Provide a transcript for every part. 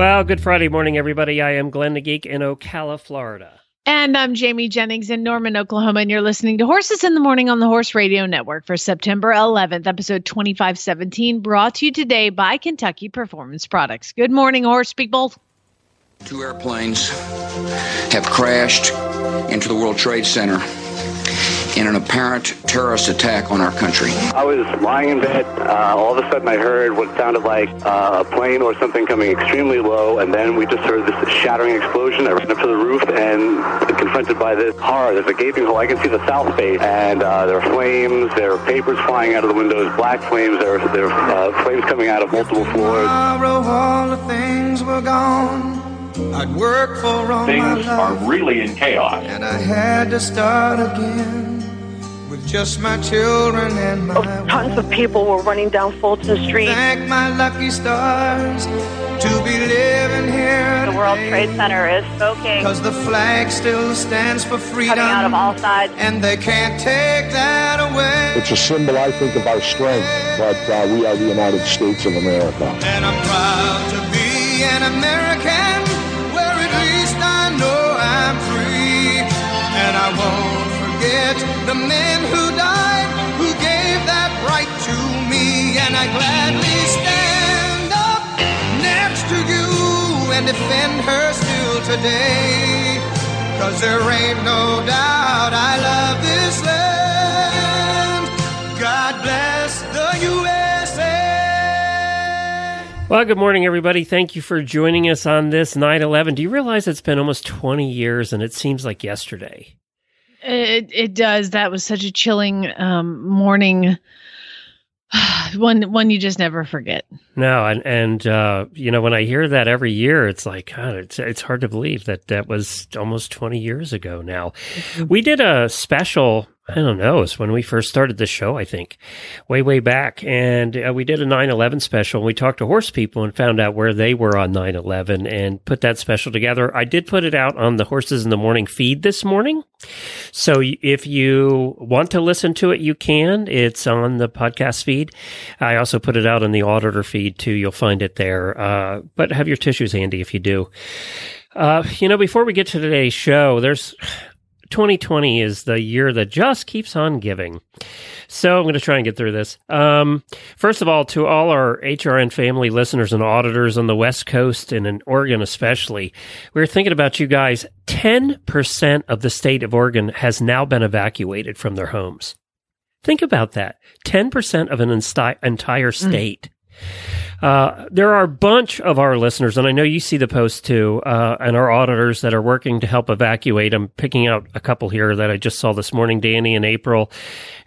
Well, good Friday morning, everybody. I am Glenn the Geek in Ocala, Florida. And I'm Jamie Jennings in Norman, Oklahoma, and you're listening to Horses in the Morning on the Horse Radio Network for September 11th, episode 2517, brought to you today by Kentucky Performance Products. Good morning, horse people. Two airplanes have crashed into the World Trade Center in an apparent terrorist attack on our country. I was lying in bed. Uh, all of a sudden, I heard what sounded like uh, a plane or something coming extremely low, and then we just heard this shattering explosion. I ran up to the roof and confronted by this horror. There's a gaping hole. I can see the south face, and uh, there are flames. There are papers flying out of the windows, black flames. There are, there are uh, flames coming out of multiple floors. Tomorrow all the things were gone. I'd work for all my Things are really in chaos. and I had to start again with just my children and my Tons of people were running down Fulton Street. Thank my lucky stars to be living here The World Trade Center is smoking, Cause the flag still stands for freedom. coming out of all sides. And they can't take that away. It's a symbol, I think, of our strength, but uh, we are the United States of America. And I'm proud to be an American, where at least I know I'm free. And I won't forget the men who died, who gave that right to me. And I gladly stand up next to you and defend her still today. Cause there ain't no doubt I love this land. God bless the USA. Well, good morning, everybody. Thank you for joining us on this 9 11. Do you realize it's been almost 20 years and it seems like yesterday? It, it does. That was such a chilling um, morning. one, one you just never forget. No, and and uh, you know when I hear that every year, it's like God, it's it's hard to believe that that was almost twenty years ago. Now, we did a special. I don't know. It's when we first started the show, I think, way way back, and uh, we did a 9/11 special. And we talked to horse people and found out where they were on 9/11 and put that special together. I did put it out on the Horses in the Morning feed this morning. So if you want to listen to it, you can. It's on the podcast feed. I also put it out on the auditor feed too. You'll find it there. Uh, but have your tissues handy if you do. Uh, you know, before we get to today's show, there's 2020 is the year that just keeps on giving. So I'm going to try and get through this. Um, first of all, to all our HRN family listeners and auditors on the West Coast and in Oregon especially, we are thinking about you guys. 10% of the state of Oregon has now been evacuated from their homes. Think about that. 10% of an insti- entire state. Uh, there are a bunch of our listeners, and I know you see the post too, uh, and our auditors that are working to help evacuate. I'm picking out a couple here that I just saw this morning, Danny and April,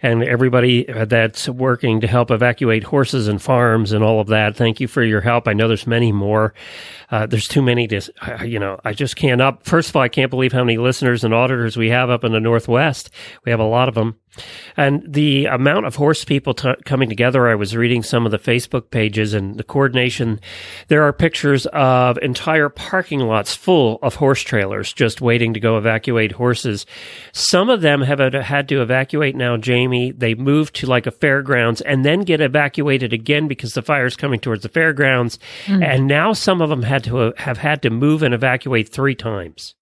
and everybody that's working to help evacuate horses and farms and all of that. Thank you for your help. I know there's many more. Uh, there's too many to, you know, I just can't up. First of all, I can't believe how many listeners and auditors we have up in the Northwest. We have a lot of them. And the amount of horse people t- coming together, I was reading some of the Facebook pages and the coordination. There are pictures of entire parking lots full of horse trailers just waiting to go evacuate horses. Some of them have had to evacuate now, Jamie. They move to like a fairgrounds and then get evacuated again because the fire's coming towards the fairgrounds. And now some of them had to have had to move and evacuate three times.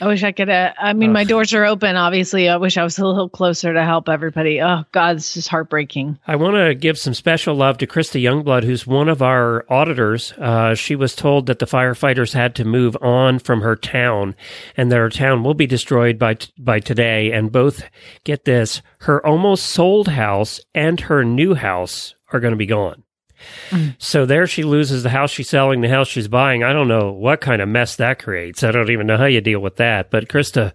I wish I could. Uh, I mean, my doors are open. Obviously, I wish I was a little closer to help everybody. Oh God, this is heartbreaking. I want to give some special love to Krista Youngblood, who's one of our auditors. Uh, she was told that the firefighters had to move on from her town, and that her town will be destroyed by by today. And both, get this, her almost sold house and her new house are going to be gone. So there she loses the house she's selling, the house she's buying. I don't know what kind of mess that creates. I don't even know how you deal with that. But Krista,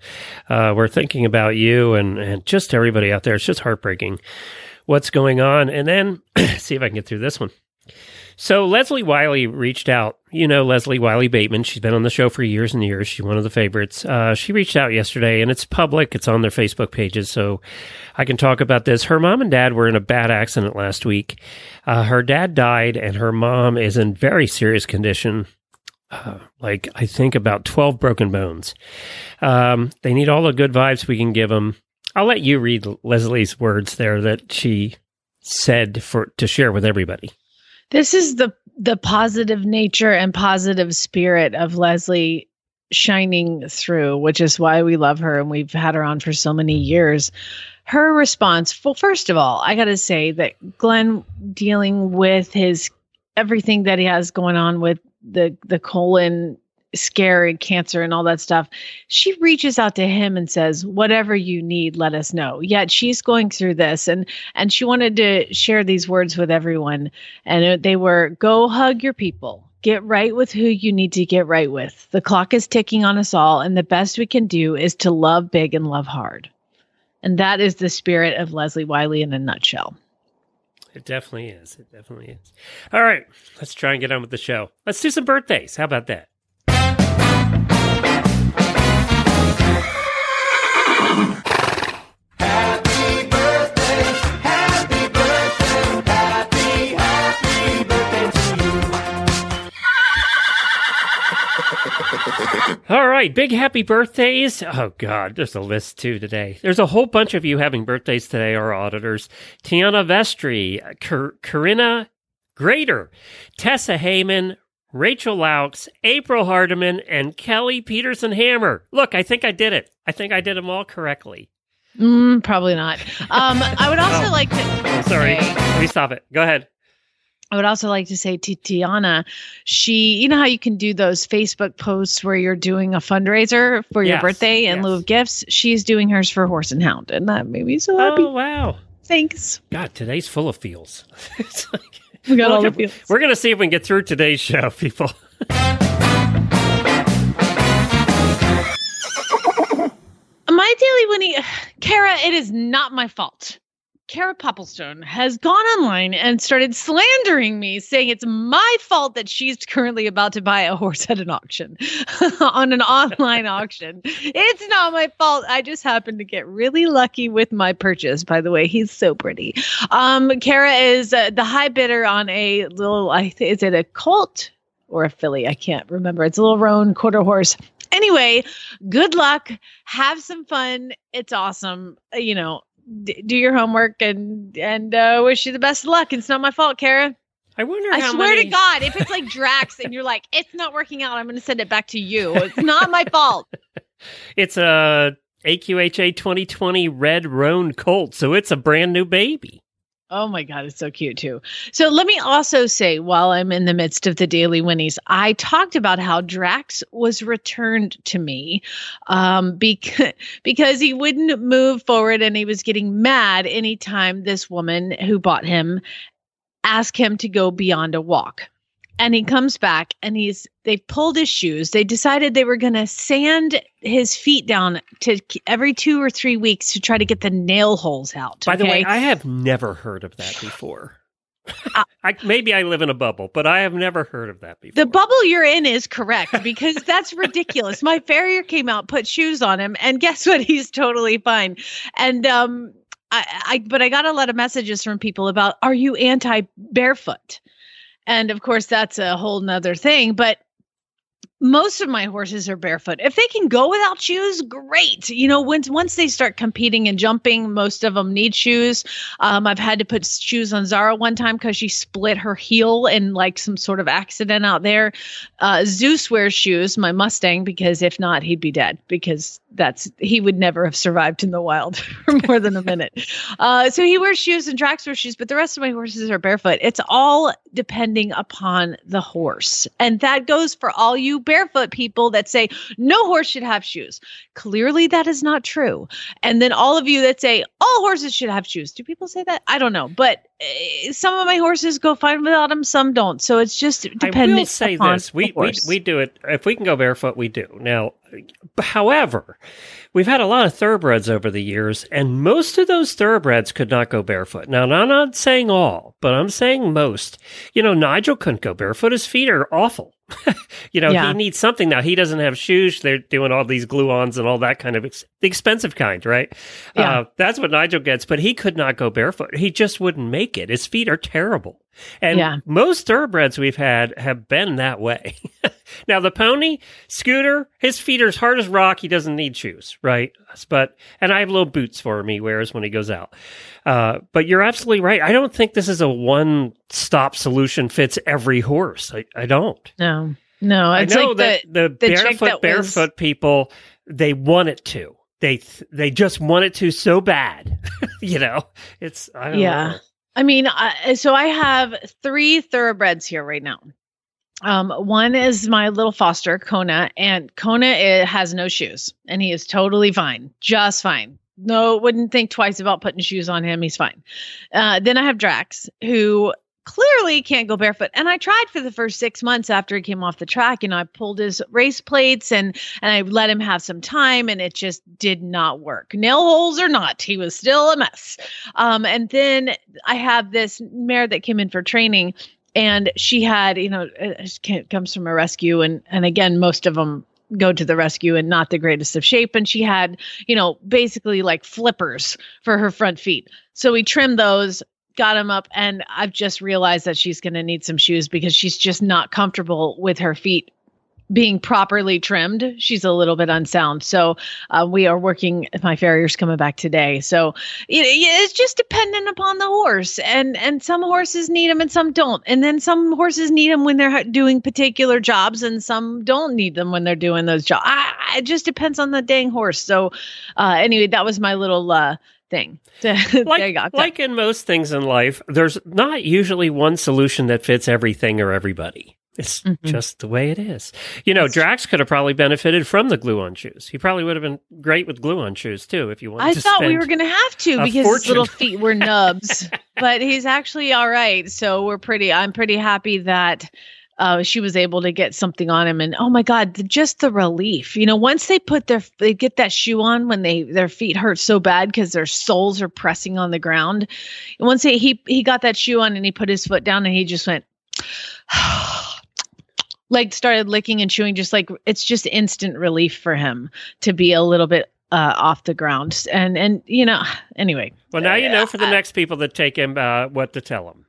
uh, we're thinking about you and, and just everybody out there. It's just heartbreaking what's going on. And then see if I can get through this one. So Leslie Wiley reached out. You know Leslie Wiley Bateman. She's been on the show for years and years. She's one of the favorites. Uh, she reached out yesterday, and it's public. It's on their Facebook pages, so I can talk about this. Her mom and dad were in a bad accident last week. Uh, her dad died, and her mom is in very serious condition. Uh, like I think about twelve broken bones. Um, they need all the good vibes we can give them. I'll let you read Leslie's words there that she said for to share with everybody. This is the the positive nature and positive spirit of Leslie shining through, which is why we love her and we've had her on for so many years. Her response, well, first of all, I got to say that Glenn dealing with his everything that he has going on with the the colon scary cancer and all that stuff she reaches out to him and says whatever you need let us know yet she's going through this and and she wanted to share these words with everyone and they were go hug your people get right with who you need to get right with the clock is ticking on us all and the best we can do is to love big and love hard and that is the spirit of leslie wiley in a nutshell it definitely is. It definitely is. All right, let's try and get on with the show. Let's do some birthdays. How about that? Right, big happy birthdays. Oh, God, there's a list too today. There's a whole bunch of you having birthdays today, our auditors. Tiana Vestry, Car- Corinna Grader, Tessa Heyman, Rachel Laux, April Hardiman, and Kelly Peterson Hammer. Look, I think I did it. I think I did them all correctly. Mm, probably not. Um, I would also Oh. like to. Oh, sorry. Let me stop it. Go ahead. I would also like to say to Tiana, she, you know how you can do those Facebook posts where you're doing a fundraiser for your birthday in lieu of gifts? She's doing hers for Horse and Hound, and that made me so happy. Oh, wow. Thanks. God, today's full of feels. it's like, we got well, all the feels. We're going to see if we can get through today's show, people. My daily Winnie, Kara, it is not my fault. Kara Popplestone has gone online and started slandering me, saying it's my fault that she's currently about to buy a horse at an auction, on an online auction. It's not my fault. I just happened to get really lucky with my purchase. By the way, he's so pretty. Um, Kara is uh, the high bidder on a little. I th- is it a colt or a filly? I can't remember. It's a little roan quarter horse. Anyway, good luck. Have some fun. It's awesome. Uh, You know, d- do your homework and and uh, wish you the best of luck. It's not my fault, Kara. I wonder I how swear many... to God, if it's like Drax and you're like, it's not working out, I'm going to send it back to you. It's not my fault. It's a AQHA 2020 Red Roan Colt, so it's a brand new baby. Oh my God, it's so cute too. So let me also say, while I'm in the midst of the daily winnies, I talked about how Drax was returned to me um, because, because he wouldn't move forward and he was getting mad anytime this woman who bought him asked him to go beyond a walk. And he comes back and he's they've pulled his shoes. They decided they were going to sand his feet down to every 2 or 3 weeks to try to get the nail holes out. By the way. I have never heard of that before. I, maybe I live in a bubble, but I have never heard of that before. The bubble you're in is correct because that's ridiculous. My farrier came out, put shoes on him, and guess what? He's totally fine. And um, I, I but I got a lot of messages from people about are you anti barefoot? And of course, that's a whole nother thing. But most of my horses are barefoot. If they can go without shoes, great. You know, once once they start competing and jumping, most of them need shoes. Um, I've had to put shoes on Zara one time because she split her heel in like some sort of accident out there. Uh, Zeus wears shoes, my Mustang, because if not, he'd be dead because that's he would never have survived in the wild for more than a minute. Uh, so he wears shoes and Drax wears shoes, but the rest of my horses are barefoot. It's all depending upon the horse, and that goes for all you barefoot people that say no horse should have shoes. Clearly, that is not true. And then all of you that say all horses should have shoes. Do people say that? I don't know. But uh, some of my horses go fine without them, some don't. So it's just dependent. I will say this: we, we we do it if we can go barefoot. We do now. However, we've had a lot of thoroughbreds over the years, and most of those thoroughbreds could not go barefoot. Now, I'm not saying all, but I'm saying most. You know, Nigel couldn't go barefoot; his feet are awful. you know, Yeah. he needs something now. He doesn't have shoes. They're doing all these glue-ons and all that kind of ex- the expensive kind, right? Yeah. Uh, that's what Nigel gets, but he could not go barefoot. He just wouldn't make it. His feet are terrible. And Yeah. most thoroughbreds we've had have been that way. now the pony, Scooter, his feet are as hard as rock. He doesn't need shoes, right? But and I have little boots for him. He wears when he goes out. Uh, but you're absolutely right. I don't think this is a one-stop solution fits every horse. I, I don't. no, no. It's I know like that the, the, the chick barefoot was- barefoot people they want it to. They th- they just want it to so bad. you know, it's I don't Yeah. know. I mean, I, so I have three thoroughbreds here right now. Um, one is my little foster, Kona, and Kona eh, has no shoes, and he is totally fine, just fine. No, wouldn't think twice about putting shoes on him. He's fine. Uh, then I have Drax, who clearly can't go barefoot. And I tried for the first six months after he came off the track, You know, I pulled his race plates and and I let him have some time, and it just did not work. Nail holes or not, he was still a mess. Um, and then I have this mare that came in for training, and she had, you know, it it comes from a rescue, and and again, most of them go to the rescue and not the greatest of shape. And she had, you know, basically like flippers for her front feet. So we trimmed those, got him up, and I've just realized that she's going to need some shoes because she's just not comfortable with her feet being properly trimmed. She's a little bit unsound. So uh, we are working. My farrier's coming back today. So it, it's just dependent upon the horse, and and some horses need them and some don't, and then some horses need them when they're doing particular jobs, and some don't need them when they're doing those jobs. I, it just depends on the dang horse. So uh, anyway, that was my little uh, thing. Like, like in most things in life, there's not usually one solution that fits everything or everybody. It's Mhm. just the way it is. You know, Drax could have probably benefited from the glue on shoes. He probably would have been great with glue on shoes too if you wanted I to thought we were going to have to because his little feet were nubs, but he's actually all right. So we're pretty. I'm pretty happy that uh, she was able to get something on him. And oh my God, the, just the relief. You know, once they put their they get that shoe on when they their feet hurt so bad because their soles are pressing on the ground. And once he he he got that shoe on and he put his foot down and he just went. like started licking and chewing just like it's just instant relief for him to be a little bit uh, off the ground and and you know anyway Well, now you know for the Uh, next people that take him uh, what to tell him.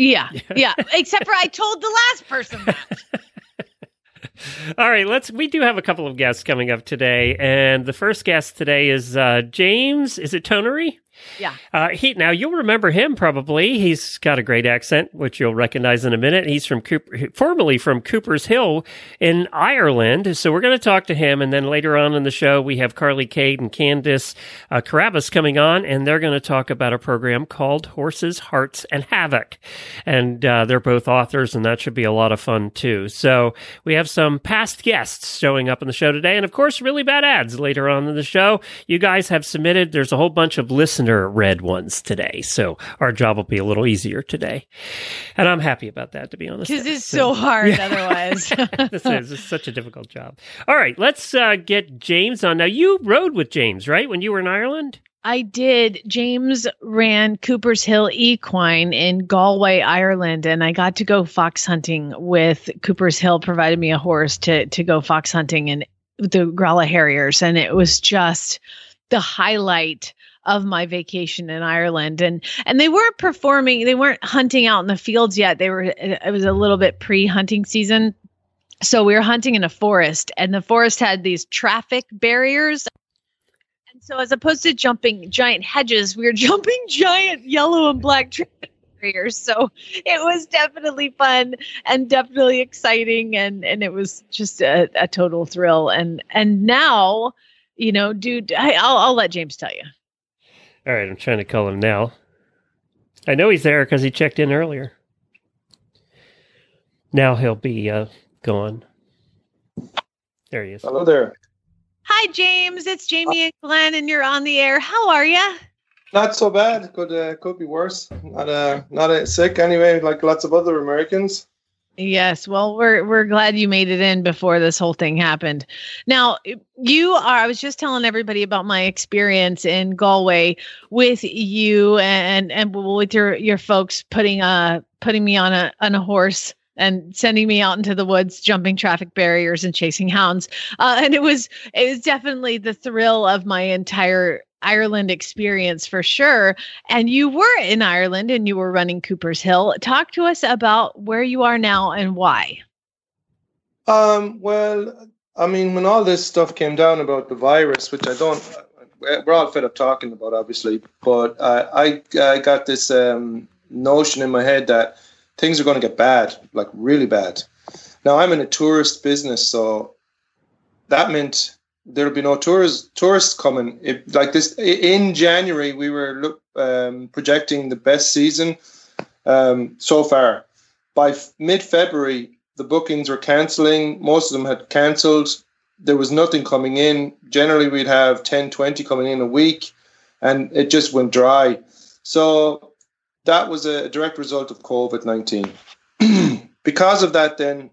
yeah yeah except for i told the last person that. All right, let's. We do have a couple of guests coming up today, and the first guest today is uh, James. Is it Tonery? Yeah Uh, he now you'll remember him probably. He's got a great accent, which you'll recognize in a minute. He's from Cooper, formerly from Cooper's Hill in Ireland. So we're going to talk to him, and then later on in the show we have Carly Kade and Candace uh, Carrabus coming on, and they're going to talk about a program called Horses, Hearts, and Havoc, and uh, they're both authors, and that should be a lot of fun too. So we have some past guests showing up in the show today, and of course, really bad ads later on in the show. You guys have submitted. There's a whole bunch of listener read ones today, so our job will be a little easier today, and I'm happy about that. To be honest, because it's so hard otherwise this is it's such a difficult job. All right, let's uh, get James on now. You rode with James, right, when you were in Ireland? I did. James ran Cooper's Hill Equine in Galway, Ireland, and I got to go fox hunting with Cooper's Hill. Provided me a horse to to go fox hunting and the Gralla Harriers, and it was just the highlight of my vacation in Ireland. And and they weren't performing; they weren't hunting out in the fields yet. They were. It was a little bit pre-hunting season. So we were hunting in a forest, and the forest had these traffic barriers and so, as opposed to jumping giant hedges, we were jumping giant yellow and black traffic barriers. So it was definitely fun and definitely exciting, and and it was just a, a total thrill. And and now, you know, dude, I, I'll I'll let James tell you. All right, I'm trying to call him now. I know he's there because he checked in earlier. Now he'll be uh, gone. There he is. Hello there. Hi, James. It's Jamie and Glenn, and you're on the air. How are you? Not so bad. Could uh, could be worse. Not uh, not uh, sick anyway, like lots of other Americans. Yes, well, we're we're glad you made it in before this whole thing happened. Now, you are. I was just telling everybody about my experience in Galway with you and and with your your folks putting uh putting me on a on a horse and sending me out into the woods, jumping traffic barriers and chasing hounds. Uh, and it was it was definitely the thrill of my entire Ireland experience for sure. And you were in Ireland and you were running Cooper's Hill. Talk to us about where you are now and why. Um, well, I mean, when all this stuff came down about the virus, which I don't, we're all fed up talking about, obviously, but uh, I, I got this um, notion in my head that things are going to get bad, like really bad. Now, I'm in a tourist business, so that meant there'll be no tourists tourists coming. It, like this in January, we were look, um, projecting the best season um, so far. By f- mid February, the bookings were cancelling. Most of them had cancelled. There was nothing coming in. Generally, we'd have 10, 20 coming in a week, and it just went dry. So that was a direct result of COVID nineteen. because of that, then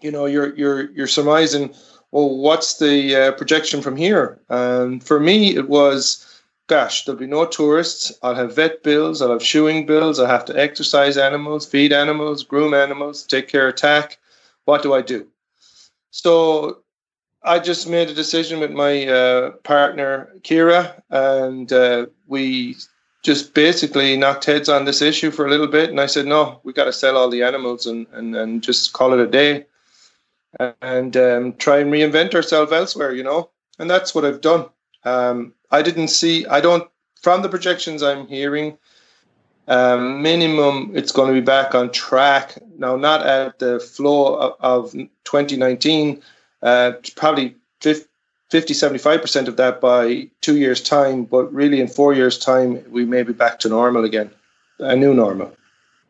you know you're you're you're surmising well, what's the uh, projection from here? And for me, it was, gosh, there'll be no tourists. I'll have vet bills. I'll have shoeing bills. I'll have to exercise animals, feed animals, groom animals, take care of tack. What do I do? So I just made a decision with my uh, partner, Kira, and uh, we just basically knocked heads on this issue for a little bit. And I said, no, we got to sell all the animals and, and, and just call it a day and um, try and reinvent ourselves elsewhere, you know. And that's what I've done. Um, I didn't see, I don't, from the projections I'm hearing, um, minimum it's going to be back on track. Now, not at the flow of, of 2019, uh, probably 50, 50, 75% of that by two years' time, but really in four years' time, we may be back to normal again, a new normal.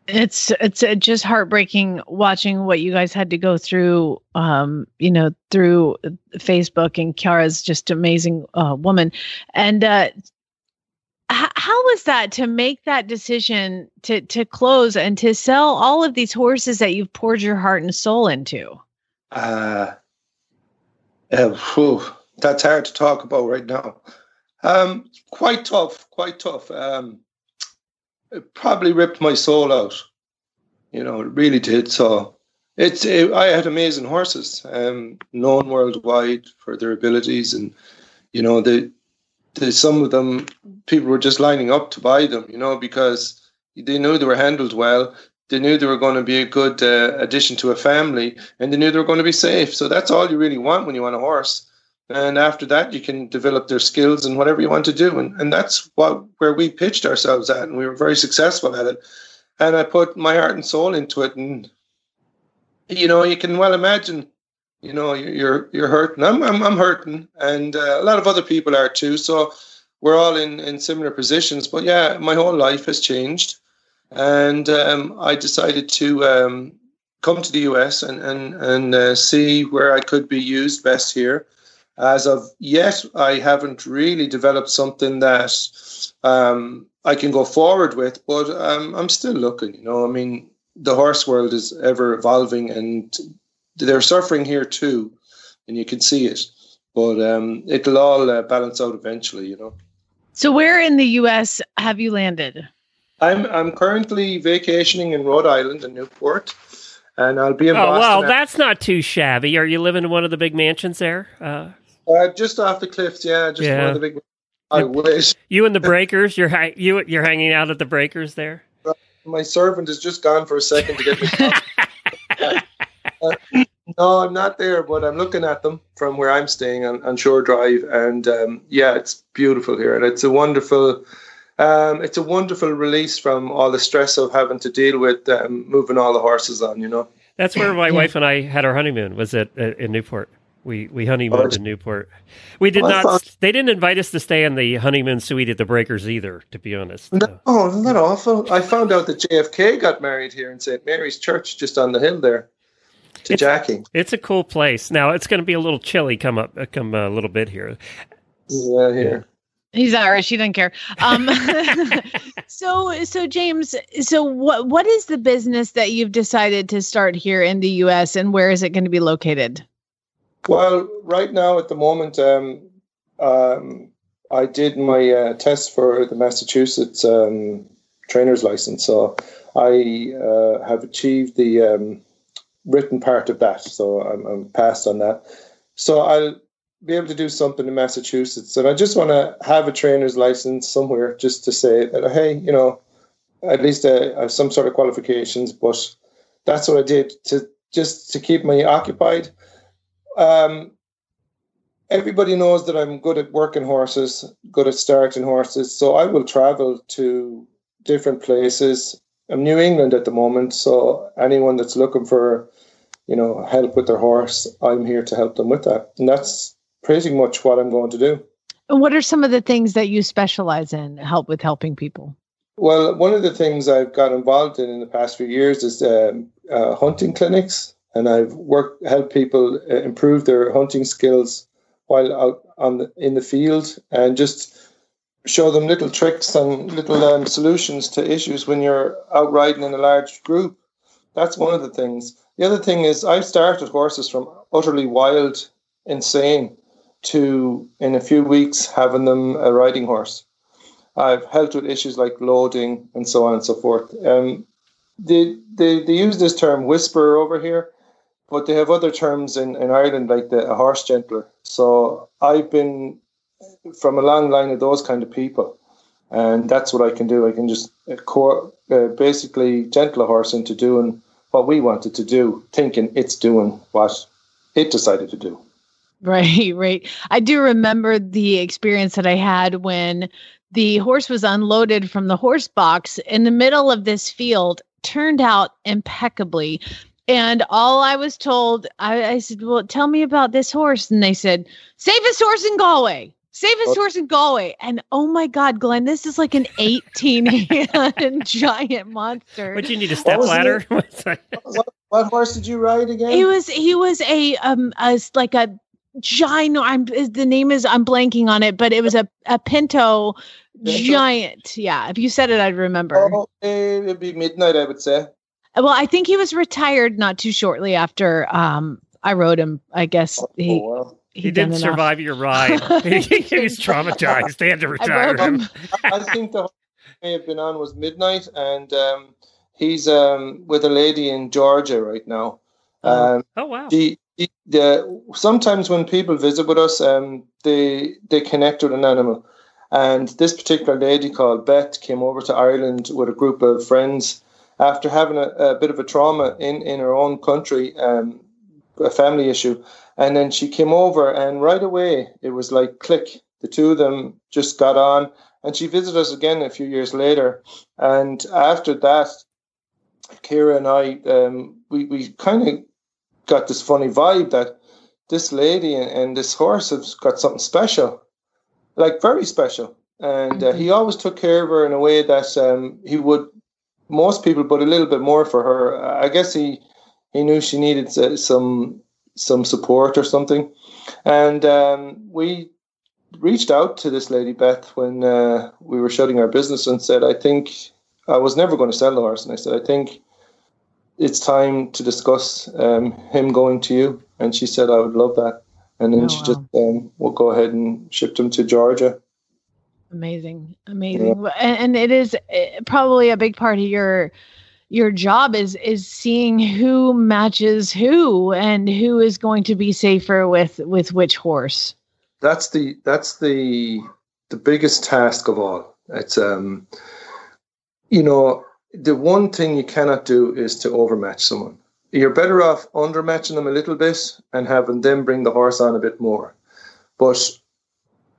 It's it's uh, just heartbreaking watching what you guys had to go through um you know through facebook and Kiara's just amazing uh, woman. And uh how was that to make that decision to to close and to sell all of these horses that you've poured your heart and soul into? Uh, uh whew, that's hard to talk about right now um quite tough quite tough um it probably ripped my soul out. You know, it really did. So it's it, I had amazing horses, um, known worldwide for their abilities, and you know, the the some of them people were just lining up to buy them. You know, because they knew they were handled well. They knew they were going to be a good uh, addition to a family, and they knew they were going to be safe. So that's all you really want when you want a horse and after that you can develop their skills and whatever you want to do. And, and that's what where we pitched ourselves at and we were very successful at it. And i put my heart and soul into it. And you know you can well imagine you know you're you're hurting. I'm i'm, I'm hurting. And uh, a lot of other people are too. So we're all in in similar positions. But yeah my whole life has changed. And um, i decided to um, come to the us and and and uh, see where i could be used best here as of yet, I haven't really developed something that um, I can go forward with, but um, I'm still looking. You know, I mean, the horse world is ever evolving, and they're suffering here too, and you can see it. But um, it'll all uh, balance out eventually, you know. So, where in the U.S. have you landed? I'm I'm currently vacationing in Rhode Island in Newport and I'll be in oh, Boston. well, that's not too shabby. Are you living in one of the big mansions there? Uh, uh, just off the cliffs, yeah. Just yeah. one of the big. I wish you and the breakers. You're ha- you you're hanging out at the breakers there. My servant has just gone for a second to get me. uh, no, I'm not there, but I'm looking at them from where I'm staying on, on Shore Drive, and um, yeah, it's beautiful here, and it's a wonderful. Um, it's a wonderful release from all the stress of having to deal with um, moving all the horses on. You know. That's where my wife and I had our honeymoon. Was at, at in Newport. We we honeymooned oh, in Newport. We did well, not. They didn't invite us to stay in the honeymoon suite at the Breakers either. To be honest. No, oh, isn't that awful? I found out that JFK got married here in St Mary's Church, just on the hill there. to Jackie. It's a cool place. Now it's going to be a little chilly come up uh, come a little bit here. Yeah, here. He's Irish. He doesn't care. Um, so, so James, so what what is the business that you've decided to start here in the U.S. and where is it going to be located? Well, right now at the moment, um, um, I did my uh, test for the Massachusetts um, trainer's license, so I uh, have achieved the um, written part of that. So I'm, I'm passed on that. So I'll be able to do something in Massachusetts. And I just want to have a trainer's license somewhere just to say that, hey, you know, at least uh, I have some sort of qualifications, but that's what I did to just to keep me occupied. Um, everybody knows that I'm good at working horses, good at starting horses. So I will travel to different places. I'm New England at the moment, so anyone that's looking for, you know, help with their horse, I'm here to help them with that. And that's pretty much what I'm going to do. And what are some of the things that you specialize in? Help with helping people. Well, one of the things I've got involved in in the past few years is um, uh, hunting clinics, and I've worked helped people uh, improve their hunting skills while out on the, in the field, and just show them little tricks and little um, solutions to issues when you're out riding in a large group. That's one of the things. The other thing is I've started horses from utterly wild, insane to in a few weeks having them a riding horse. I've helped with issues like loading and so on and so forth. Um, they, they, they use this term whisperer over here, but they have other terms in, in Ireland like the a horse gentler. So I've been from a long line of those kind of people. And that's what I can do. I can just uh, uh, basically gentle a horse into doing what we wanted to do, thinking it's doing what it decided to do. Right, right. I do remember the experience that I had when the horse was unloaded from the horse box in the middle of this field, turned out impeccably. And all I was told, I, I said, Well, tell me about this horse. And they said, Safest horse in Galway. Safest Oh. horse in Galway. And oh my God, Glenn, this is like an 18 hand giant monster. Would you need a step was the ladder? What, what horse did you ride again? He was he was a um a, s- like a giant. I'm the name is I'm blanking on it, but it was a a pinto giant. Yeah, if you said it, I'd remember. Oh, it'd be midnight, I would say. Well, I think he was retired not too shortly after um I rode him. I guess he Oh, well. he done didn't enough. survive your ride. he was traumatized. They had to retire broke him. him. I think the horse may have been on was midnight, and um, he's um, with a lady in Georgia right now. Um, Oh wow! the, the, the sometimes when people visit with us, um, they they connect with an animal, and this particular lady called Beth came over to Ireland with a group of friends after having a, a bit of a trauma in in her own country, um, a family issue, and then she came over, and right away it was like click. The two of them just got on, and she visited us again a few years later, and after that, Kira and I, um, we we kind of got this funny vibe that this lady and, and this horse have got something special, like very special. And uh, he always took care of her in a way that um, he would most people, but a little bit more for her. I guess he he knew she needed some some support or something, and um, we reached out to this lady Beth when uh, we were shutting our business and said, "I think I was never going to sell the horse," and I said, "I think." it's time to discuss um, him going to you. And she said, I would love that. And then Oh, she wow. just um, will go ahead and shipped him to Georgia. Amazing, amazing, Well, and, and it is uh, probably a big part of your your job is is seeing who matches who and who is going to be safer with with which horse. That's the that's the the biggest task of all. It's um, you know, the one thing you cannot do is to overmatch someone. You're better off undermatching them a little bit and having them bring the horse on a bit more. But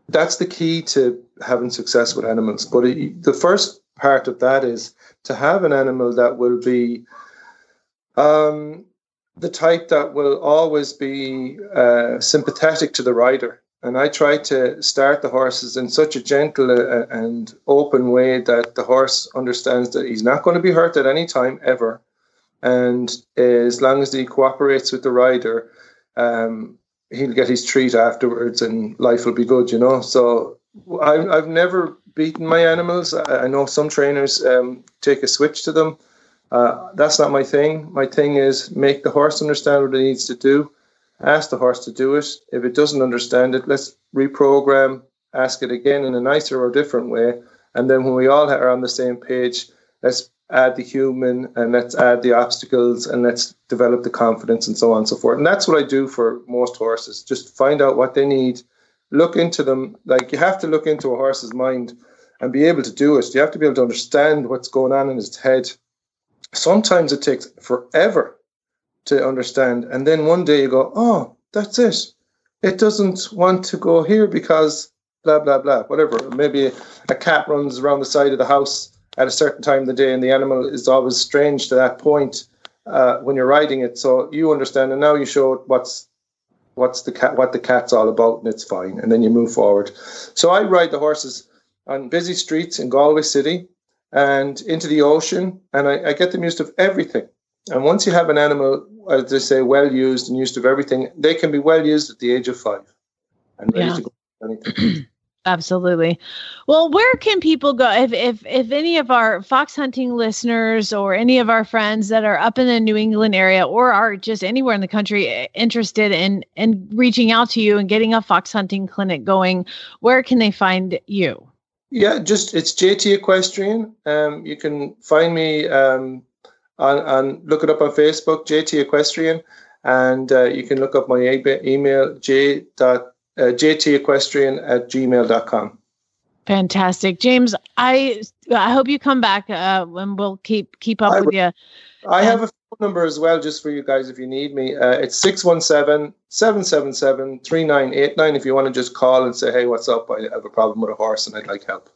that's the key to having success with animals. But it, the first part of that is to have an animal that will be um, the type that will always be uh, sympathetic to the rider. And I try to start the horses in such a gentle uh, and open way that the horse understands that he's not going to be hurt at any time ever. and as long as he cooperates with the rider, um, he'll get his treat afterwards, and life will be good. You know. So I've, I've never beaten my animals. I, know some trainers um, take a switch to them. Uh, that's not my thing. My thing is make the horse understand what it needs to do. Ask the horse to do it. If it doesn't understand it, let's reprogram. Ask it again in a nicer or different way. And then when we all are on the same page, let's add the human and let's add the obstacles and let's develop the confidence and so on and so forth. And that's what I do for most horses. Just find out what they need, look into them. Like you have to look into a horse's mind and be able to do it. You have to be able to understand what's going on in his head. Sometimes it takes forever to understand. And then one day you go, oh, that's it. It doesn't want to go here because blah, blah, blah, whatever. Maybe a cat runs around the side of the house at a certain time of the day and the animal is always strange to that point uh, when you're riding it. So you understand, and now you show it what's what's the cat what the cat's all about, and it's fine. And then you move forward. So I ride the horses on busy streets in Galway City and into the ocean, and I, I get them used to everything. And once you have an animal, as they say, well used and used to everything, they can be well used at the age of five and ready Yeah. to go anything. Absolutely. Well, where can people go if if if any of our fox hunting listeners or any of our friends that are up in the New England area or are just anywhere in the country eh, interested in in reaching out to you and getting a fox hunting clinic going, where can they find you? Yeah, just it's JT Equestrian. Um, you can find me um, on, on look it up on Facebook, JT Equestrian, and uh, you can look up my email j dot uh, jtequestrian at gmail.com. Fantastic, James. I I hope you come back uh, and we'll keep keep up I with will. you. I have a phone number as well, just for you guys if you need me. Uh, it's 617 777 3989. If you want to just call and say, hey, what's up? I have a problem with a horse and I'd like help.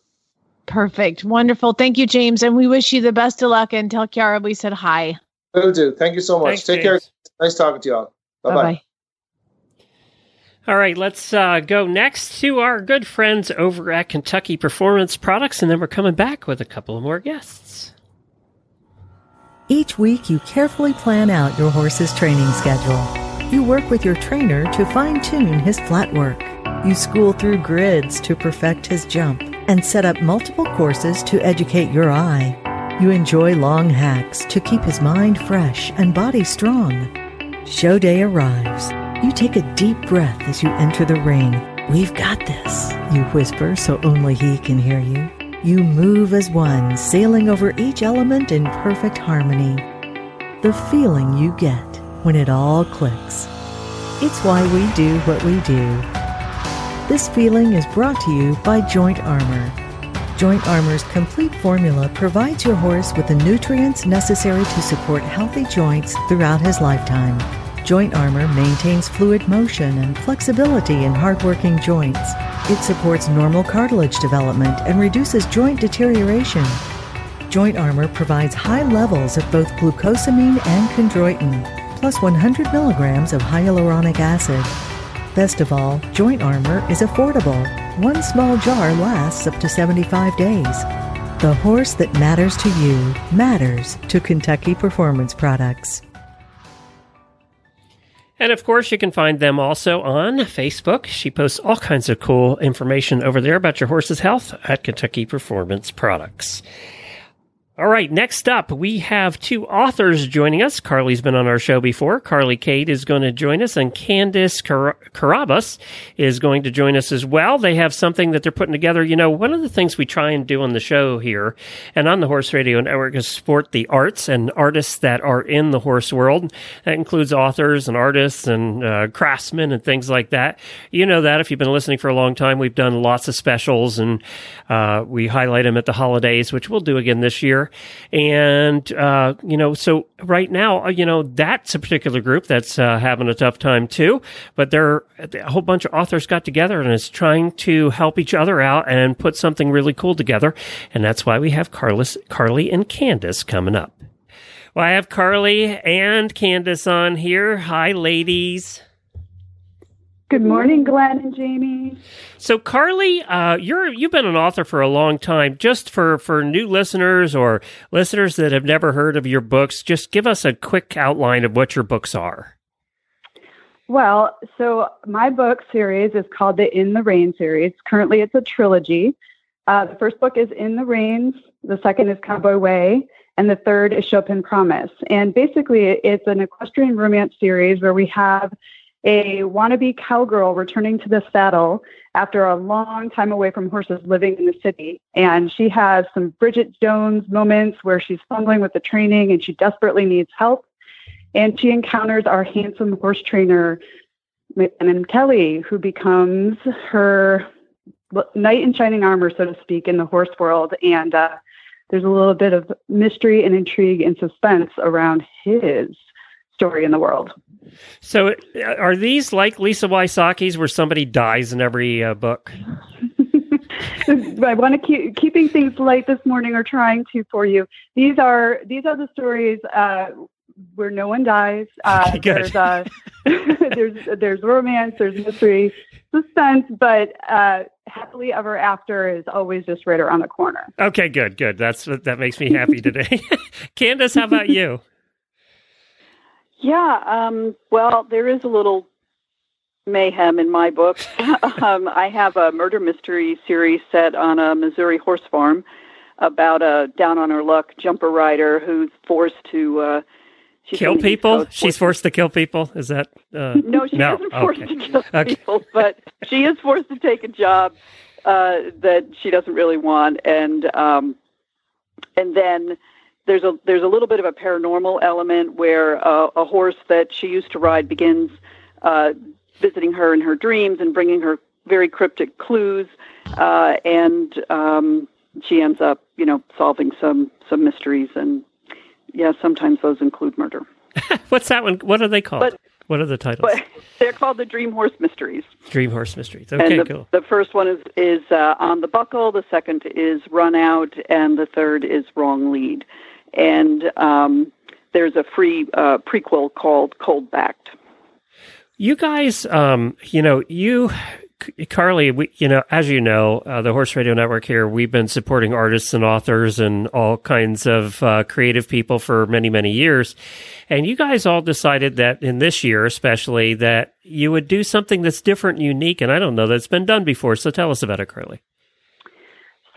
Perfect, wonderful. Thank you, James, and we wish you the best of luck. And tell Kiara we said hi. Will do. Thank you so much. Thanks, Take James. care. Nice talking to you all. Bye Bye bye. bye. All right, let's uh, go next to our good friends over at Kentucky Performance Products, and then we're coming back with a couple of more guests. Each week, you carefully plan out your horse's training schedule. You work with your trainer to fine tune his flat work. You school through grids to perfect his jump and set up multiple courses to educate your eye. You enjoy long hacks to keep his mind fresh and body strong. Show day arrives. You take a deep breath as you enter the ring. We've got this, you whisper so only he can hear you. You move as one, sailing over each element in perfect harmony. The feeling you get when it all clicks. It's why we do what we do. This feeling is brought to you by Joint Armor. Joint Armor's complete formula provides your horse with the nutrients necessary to support healthy joints throughout his lifetime. Joint Armor maintains fluid motion and flexibility in hardworking joints. It supports normal cartilage development and reduces joint deterioration. Joint Armor provides high levels of both glucosamine and chondroitin, plus 100 milligrams of hyaluronic acid. Best of all, Joint Armor is affordable. One small jar lasts up to 75 days. The horse that matters to you matters to Kentucky Performance Products. And of course, you can find them also on Facebook. She posts all kinds of cool information over there about your horse's health at Kentucky Performance Products. All right, next up, we have two authors joining us. Carly's been on our show before. Carly Kade is going to join us, and Candace Car- Carrabus is going to join us as well. They have something that they're putting together. You know, one of the things we try and do on the show here and on the Horse Radio Network is support the arts and artists that are in the horse world. That includes authors and artists and uh, craftsmen and things like that. You know that if you've been listening for a long time, we've done lots of specials and uh, we highlight them at the holidays, which we'll do again this year. And, uh, you know, so right now, uh, you know, that's a particular group that's uh, having a tough time too. But there, a whole bunch of authors got together and is trying to help each other out and put something really cool together. And that's why we have Carlos, Carly and Candace coming up. Well, I have Carly and Candace on here. Hi, ladies. Good morning, Glenn and Jamie. So, Carly, uh, you're you've been an author for a long time. Just for for new listeners or listeners that have never heard of your books, just give us a quick outline of what your books are. Well, so my book series is called the In the Rein series. Currently, it's a trilogy. Uh, the first book is In the Reins. The second is Cowboy Way, and the third is Show Pen Promise. And basically, it's an equestrian romance series where we have a wannabe cowgirl returning to the saddle after a long time away from horses living in the city. And she has some Bridget Jones moments where she's fumbling with the training and she desperately needs help. And she encounters our handsome horse trainer, McMenamin Kelly, who becomes her knight in shining armor, so to speak, in the horse world. And uh, there's a little bit of mystery and intrigue and suspense around his story in the world. So, uh, are these like Lisa Wysocki's, where somebody dies in every uh, book? I want to keep keeping things light this morning, or trying to for you. These are these are the stories uh, where no one dies. Uh, Okay. There's uh, there's there's romance, there's mystery, suspense, but uh, happily ever after is always just right around the corner. Okay, good, good. That's that makes me happy today. Candace, how about you? Yeah, um, well, there is a little mayhem in my book. um, I have a murder mystery series set on a Missouri horse farm about a down on her luck jumper rider who's forced to uh, she's kill on the East people? Coast, She's forced to kill people. Is that uh, no, she isn't forced okay. to kill Okay. people, but she is forced to take a job uh, that she doesn't really want, and um, and then there's a there's a little bit of a paranormal element where uh, a horse that she used to ride begins uh, visiting her in her dreams and bringing her very cryptic clues, uh, and um, she ends up, you know, solving some some mysteries, and yeah, sometimes those include murder. What's that one? What are they called? But- what are the titles? But they're called the Dream Horse Mysteries. Dream Horse Mysteries. Okay, the, cool. the first one is is uh, on the buckle. The second is run out, and the third is wrong lead. And um, there's a free uh, prequel called Cold Backed. You guys, um, you know, you, Carly, we, you know, as you know, uh, the Horse Radio Network here, we've been supporting artists and authors and all kinds of uh, creative people for many, many years. And you guys all decided that in this year, especially, that you would do something that's different unique. And I don't know that's been done before. So tell us about it, Carly.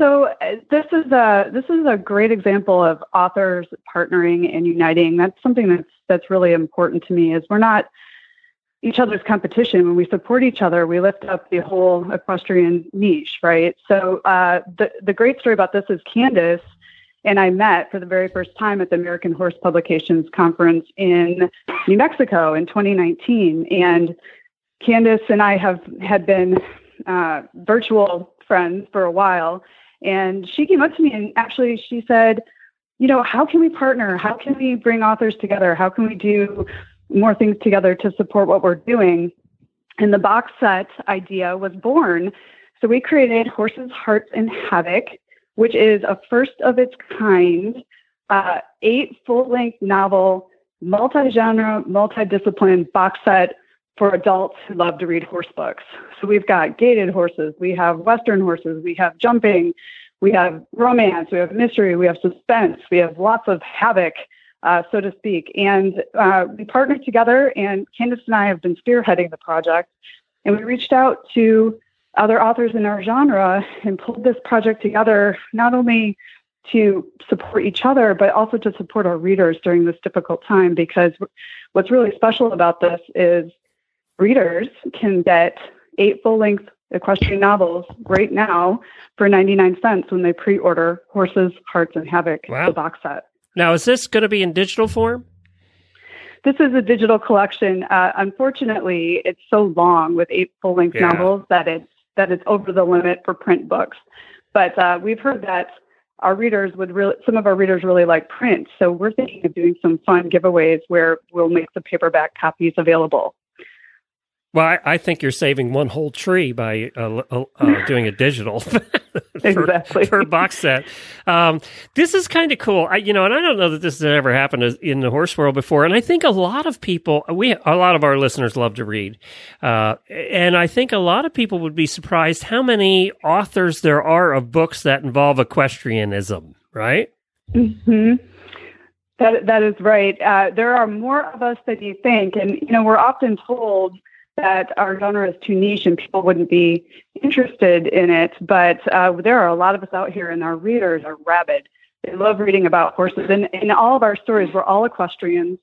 So uh, this is a this is a great example of authors partnering and uniting. That's something that's that's really important to me. Is we're not each other's competition. When we support each other, we lift up the whole equestrian niche, right? So uh, the the great story about this is Candace and I met for the very first time at the American Horse Publications Conference in New Mexico in 2019, and Candace and I have had been uh, virtual friends for a while. And she came up to me and actually she said, you know, how can we partner? How can we bring authors together? How can we do more things together to support what we're doing? And the box set idea was born. So we created Horses, Hearts, and Havoc, which is a first of its kind, uh, eight full length novel, multi genre, multi-discipline box set for adults who love to read horse books. So we've got gaited horses, we have Western horses, we have jumping, we have romance, we have mystery, we have suspense, we have lots of havoc, uh, so to speak. And uh, we partnered together, and Candace and I have been spearheading the project. And we reached out to other authors in our genre and pulled this project together, not only to support each other, but also to support our readers during this difficult time. Because what's really special about this is readers can get eight full length equestrian novels right now for 99 cents when they pre order Horses, Hearts, and Havoc, Wow. the box set. Now, is this going to be in digital form? This is a digital collection. Uh, unfortunately, it's so long with eight full length Yeah. novels that it's that it's over the limit for print books. But uh, we've heard that our readers would really, some of our readers really like print. So we're thinking of doing some fun giveaways where we'll make the paperback copies available. Well, I, I think you're saving one whole tree by uh, uh, uh, doing a digital for, exactly a box set. Um, this is kind of cool, I, you know, and I don't know that this has ever happened in the horse world before. And I think a lot of people, we a lot of our listeners love to read, uh, and I think a lot of people would be surprised how many authors there are of books that involve equestrianism. Right? Hmm. That that is right. Uh, there are more of us than you think, and you know we're often told that our genre is too niche and people wouldn't be interested in it. But uh, there are a lot of us out here, and our readers are rabid. They love reading about horses. And in all of our stories, we're all equestrians.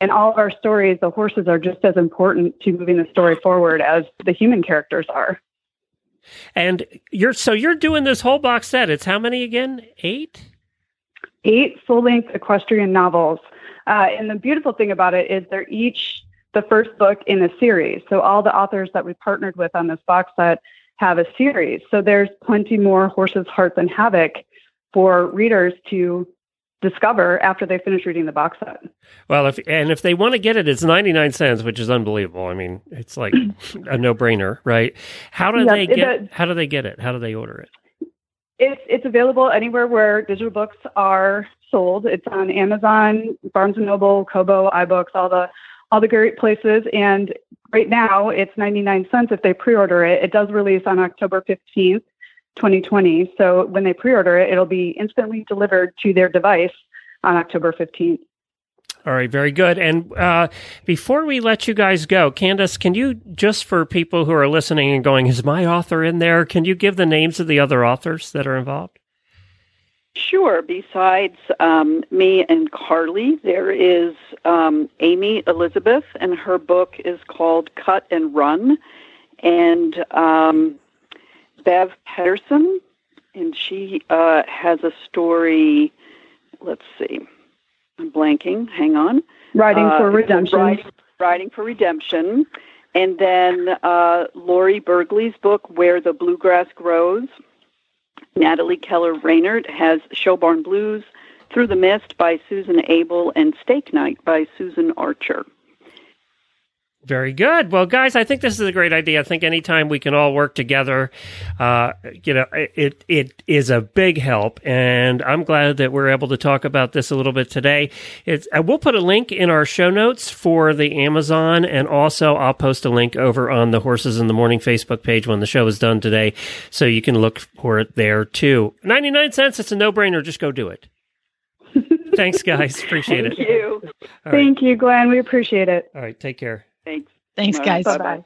In all of our stories, the horses are just as important to moving the story forward as the human characters are. And you're so you're doing this whole box set. It's how many again? Eight? Eight full length equestrian novels. Uh, and the beautiful thing about it is they're each the first book in a series. So all the authors that we partnered with on this box set have a series. So there's plenty more Horses, Hearts, and Havoc for readers to discover after they finish reading the box set. Well, if and if they want to get it, it's ninety nine cents, which is unbelievable. I mean, it's like a no brainer, right? How do they get? how do they get it? How do they order it? It's it's available anywhere where digital books are sold. It's on Amazon, Barnes and Noble, Kobo, iBooks, all the all the great places. And right now, it's 99 cents if they pre order it. It does release on October 15th, 2020. So when they pre order it, it'll be instantly delivered to their device on October 15th. All right, very good. And uh, before we let you guys go, Candace, can you just for people who are listening and going, is my author in there? Can you give the names of the other authors that are involved? Sure. Besides um, me and Carly, there is um, Amy Elizabeth, and her book is called Cut and Run. And um, Bev Pettersen, and she uh, has a story. Let's see. I'm blanking. Hang on. Writing uh, for Redemption. Writing, writing, for Redemption. And then uh, Laurie Berglie's book, Where the Bluegrass Grows. Natalie Keller Reinert has Showbarn Blues, Through the Mist by Susan Abel, and Stake Night by Susan Archer. Very good. Well, guys, I think this is a great idea. I think anytime we can all work together, uh, you know, it it is a big help, and I'm glad that we're able to talk about this a little bit today. It's uh, we'll put a link in our show notes for the Amazon, and also I'll post a link over on the Horses in the Morning Facebook page when the show is done today, so you can look for it there too. Ninety nine cents. It's a no brainer. Just go do it. Thanks, guys. Appreciate Thank it. Thank you. Thank you, Glenn. We appreciate it. All right. Take care. Thanks. Thanks, guys. Bye bye.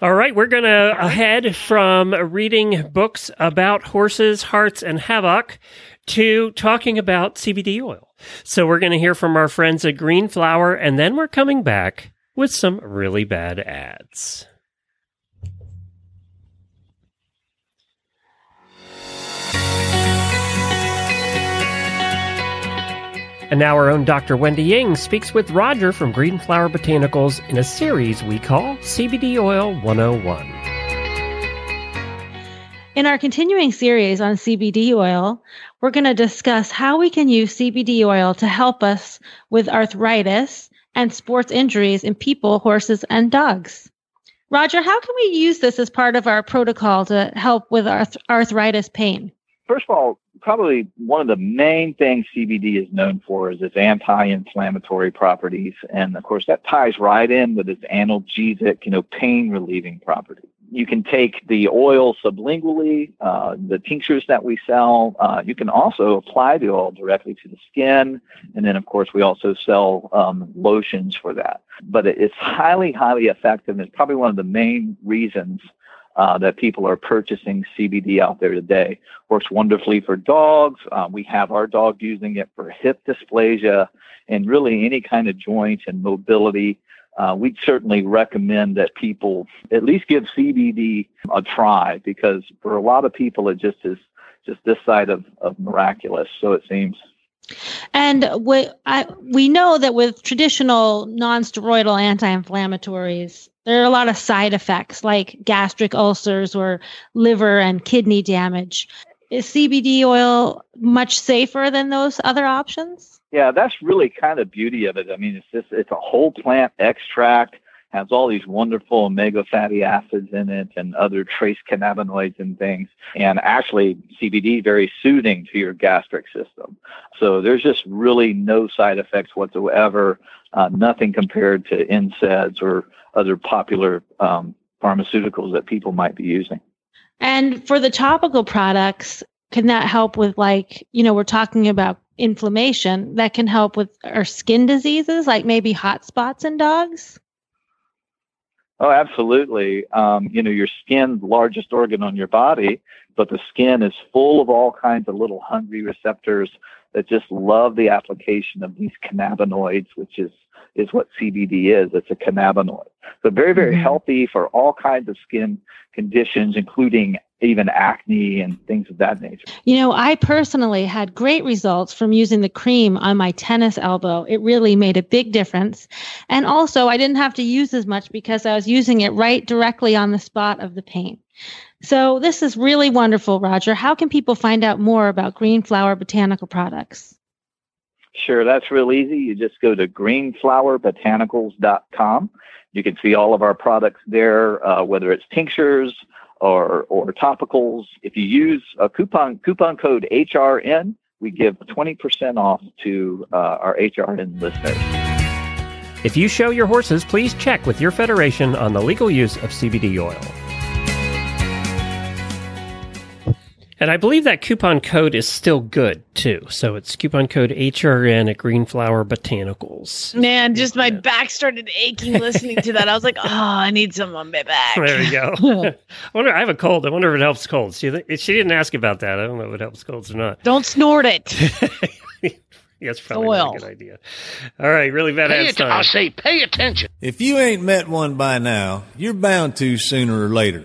All right, we're going to head from reading books about horses, hearts, and havoc to talking about CBD oil. So we're going to hear from our friends at Green Flower, and then we're coming back with some really bad ads. And now our own Dr. Wendy Ying speaks with Roger from Green Flower Botanicals in a series we call CBD Oil 101. In our continuing series on CBD oil, we're going to discuss how we can use CBD oil to help us with arthritis and sports injuries in people, horses, and dogs. Roger, how can we use this as part of our protocol to help with arth- arthritis pain? First of all, probably one of the main things CBD is known for is its anti-inflammatory properties, and of course that ties right in with its analgesic, you know, pain relieving properties. You can take the oil sublingually, uh, the tinctures that we sell. Uh, you can also apply the oil directly to the skin, and then of course we also sell um, lotions for that. But it's highly, highly effective. And it's probably one of the main reasons uh, that people are purchasing CBD out there today. Works wonderfully for dogs. Uh, we have our dog using it for hip dysplasia and really any kind of joint and mobility. Uh, we'd certainly recommend that people at least give CBD a try because for a lot of people it just is just this side of, of miraculous, so it seems. And we, I, we know that with traditional non-steroidal anti-inflammatories, there are a lot of side effects like gastric ulcers or liver and kidney damage. Is CBD oil much safer than those other options? Yeah, that's really kind of beauty of it. I mean, it's just it's a whole plant extract has all these wonderful omega fatty acids in it and other trace cannabinoids and things. And actually, CBD very soothing to your gastric system. So there's just really no side effects whatsoever. Uh, nothing compared to NSAIDs or other popular um, pharmaceuticals that people might be using. And for the topical products, can that help with like, you know, we're talking about inflammation that can help with our skin diseases, like maybe hot spots in dogs? Oh, absolutely. Um, you know, your skin, the largest organ on your body, but the skin is full of all kinds of little hungry receptors that just love the application of these cannabinoids, which is is what CBD is. It's a cannabinoid. So very, very Mhm. healthy for all kinds of skin conditions, including even acne and things of that nature. You know, I personally had great results from using the cream on my tennis elbow. It really made a big difference. And also, I didn't have to use as much because I was using it right directly on the spot of the pain. So, this is really wonderful, Roger. How can people find out more about Green Flower Botanical Products? Sure, that's real easy. You just go to greenflowerbotanicals.com. You can see all of our products there, uh, whether it's tinctures or, or topicals. If you use a coupon coupon code HRN, we give 20% off to uh, our HRN listeners. If you show your horses, please check with your federation on the legal use of CBD oil. And I believe that coupon code is still good too. So it's coupon code HRN at Greenflower Botanicals. Man, just my back started aching listening to that. I was like, oh, I need some on my back. There we go. I wonder. I have a cold. I wonder if it helps colds. She, she didn't ask about that. I don't know if it helps colds or not. Don't snort it. That's probably not a good idea. All right, really bad Pay ads att- I time. say, pay attention. If you ain't met one by now, you're bound to sooner or later.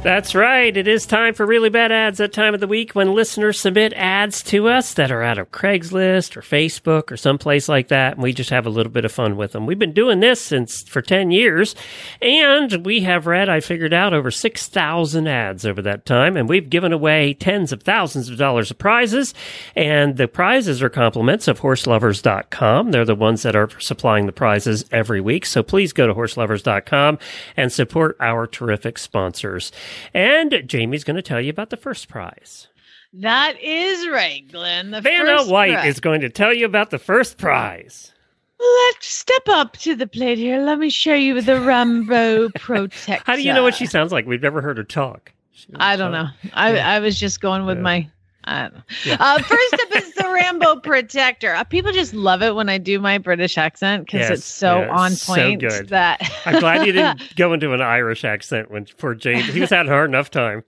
That's right. It is time for really bad ads. That time of the week when listeners submit ads to us that are out of Craigslist or Facebook or someplace like that, and we just have a little bit of fun with them. We've been doing this since for ten years, and we have read, I figured out, over six thousand ads over that time, and we've given away tens of thousands of dollars of prizes. And the prizes are compliments of horseloverz.com. They're the ones that are supplying the prizes every week. So please go to horseloverz.com and support our terrific sponsors. And Jamie's going to tell you about the first prize. That is right, Glenn. The Vanna White prize. is going to tell you about the first prize. Let's step up to the plate here. Let me show you the Rambo Protector. How do you know what she sounds like? We've never heard her talk. I don't know. I, I was just going with Yeah. my. I don't know. Yeah. Uh, first up is the Rambo Protector. Uh, people just love it when I do my British accent because Yes, it's so yeah, on so point. good. That I'm glad you didn't go into an Irish accent when poor James. He was having hard enough time.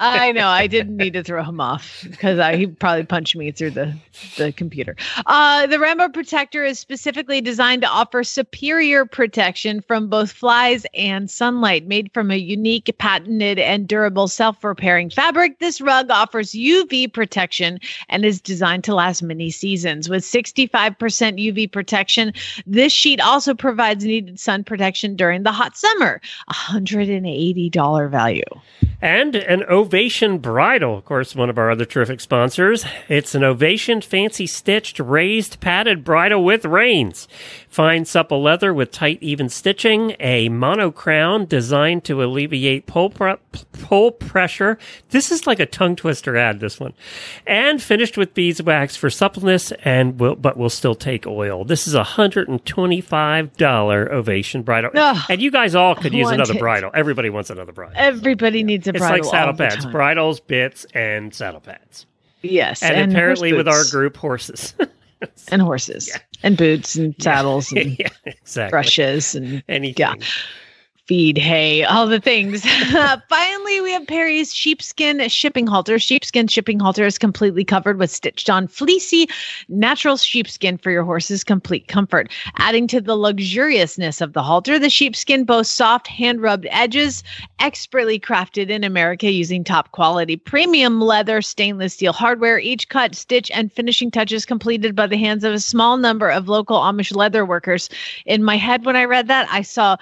I know. I didn't need to throw him off because he probably punched me through the, the computer. Uh, the Rambo Protector is specifically designed to offer superior protection from both flies and sunlight. Made from a unique, patented, and durable self repairing fabric, this rug offers UV protection and is designed to last many seasons. With 65% UV protection, this sheet also provides needed sun protection during the hot summer. $180 value. And an Ovation Bridle, of course, one of our other terrific sponsors. It's an Ovation fancy stitched raised padded bridle with reins. Fine supple leather with tight even stitching. A mono crown designed to alleviate pull, pre- pull pressure. This is like a tongue twister ad, this one. And finished with beeswax for suppleness and will, but will still take oil. This is a $125 Ovation bridle, and you guys all could use another it. bridle. Everybody wants another bridle. Everybody needs a It's bridle. It's like saddle pads, bridles, bits, and saddle pads. Yes, And, and apparently, with our group, horses. and horses and boots and saddles and yeah, exactly. brushes and anything. yeah. Feed hay, all the things. Finally, we have Perry's sheepskin shipping halter. Sheepskin shipping halter is completely covered with stitched on fleecy natural sheepskin for your horse's complete comfort. Adding to the luxuriousness of the halter, the sheepskin boasts soft hand rubbed edges, expertly crafted in America using top quality premium leather, stainless steel hardware. Each cut, stitch, and finishing touches completed by the hands of a small number of local Amish leather workers. In my head, when I read that, I saw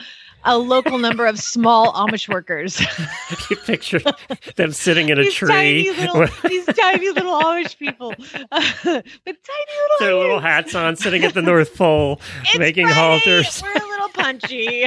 a local number of small Amish workers. you picture them sitting in a these tree. Tiny little, these tiny little Amish people uh, with tiny little their little hats on, sitting at the North Pole, making halters. We're a little punchy.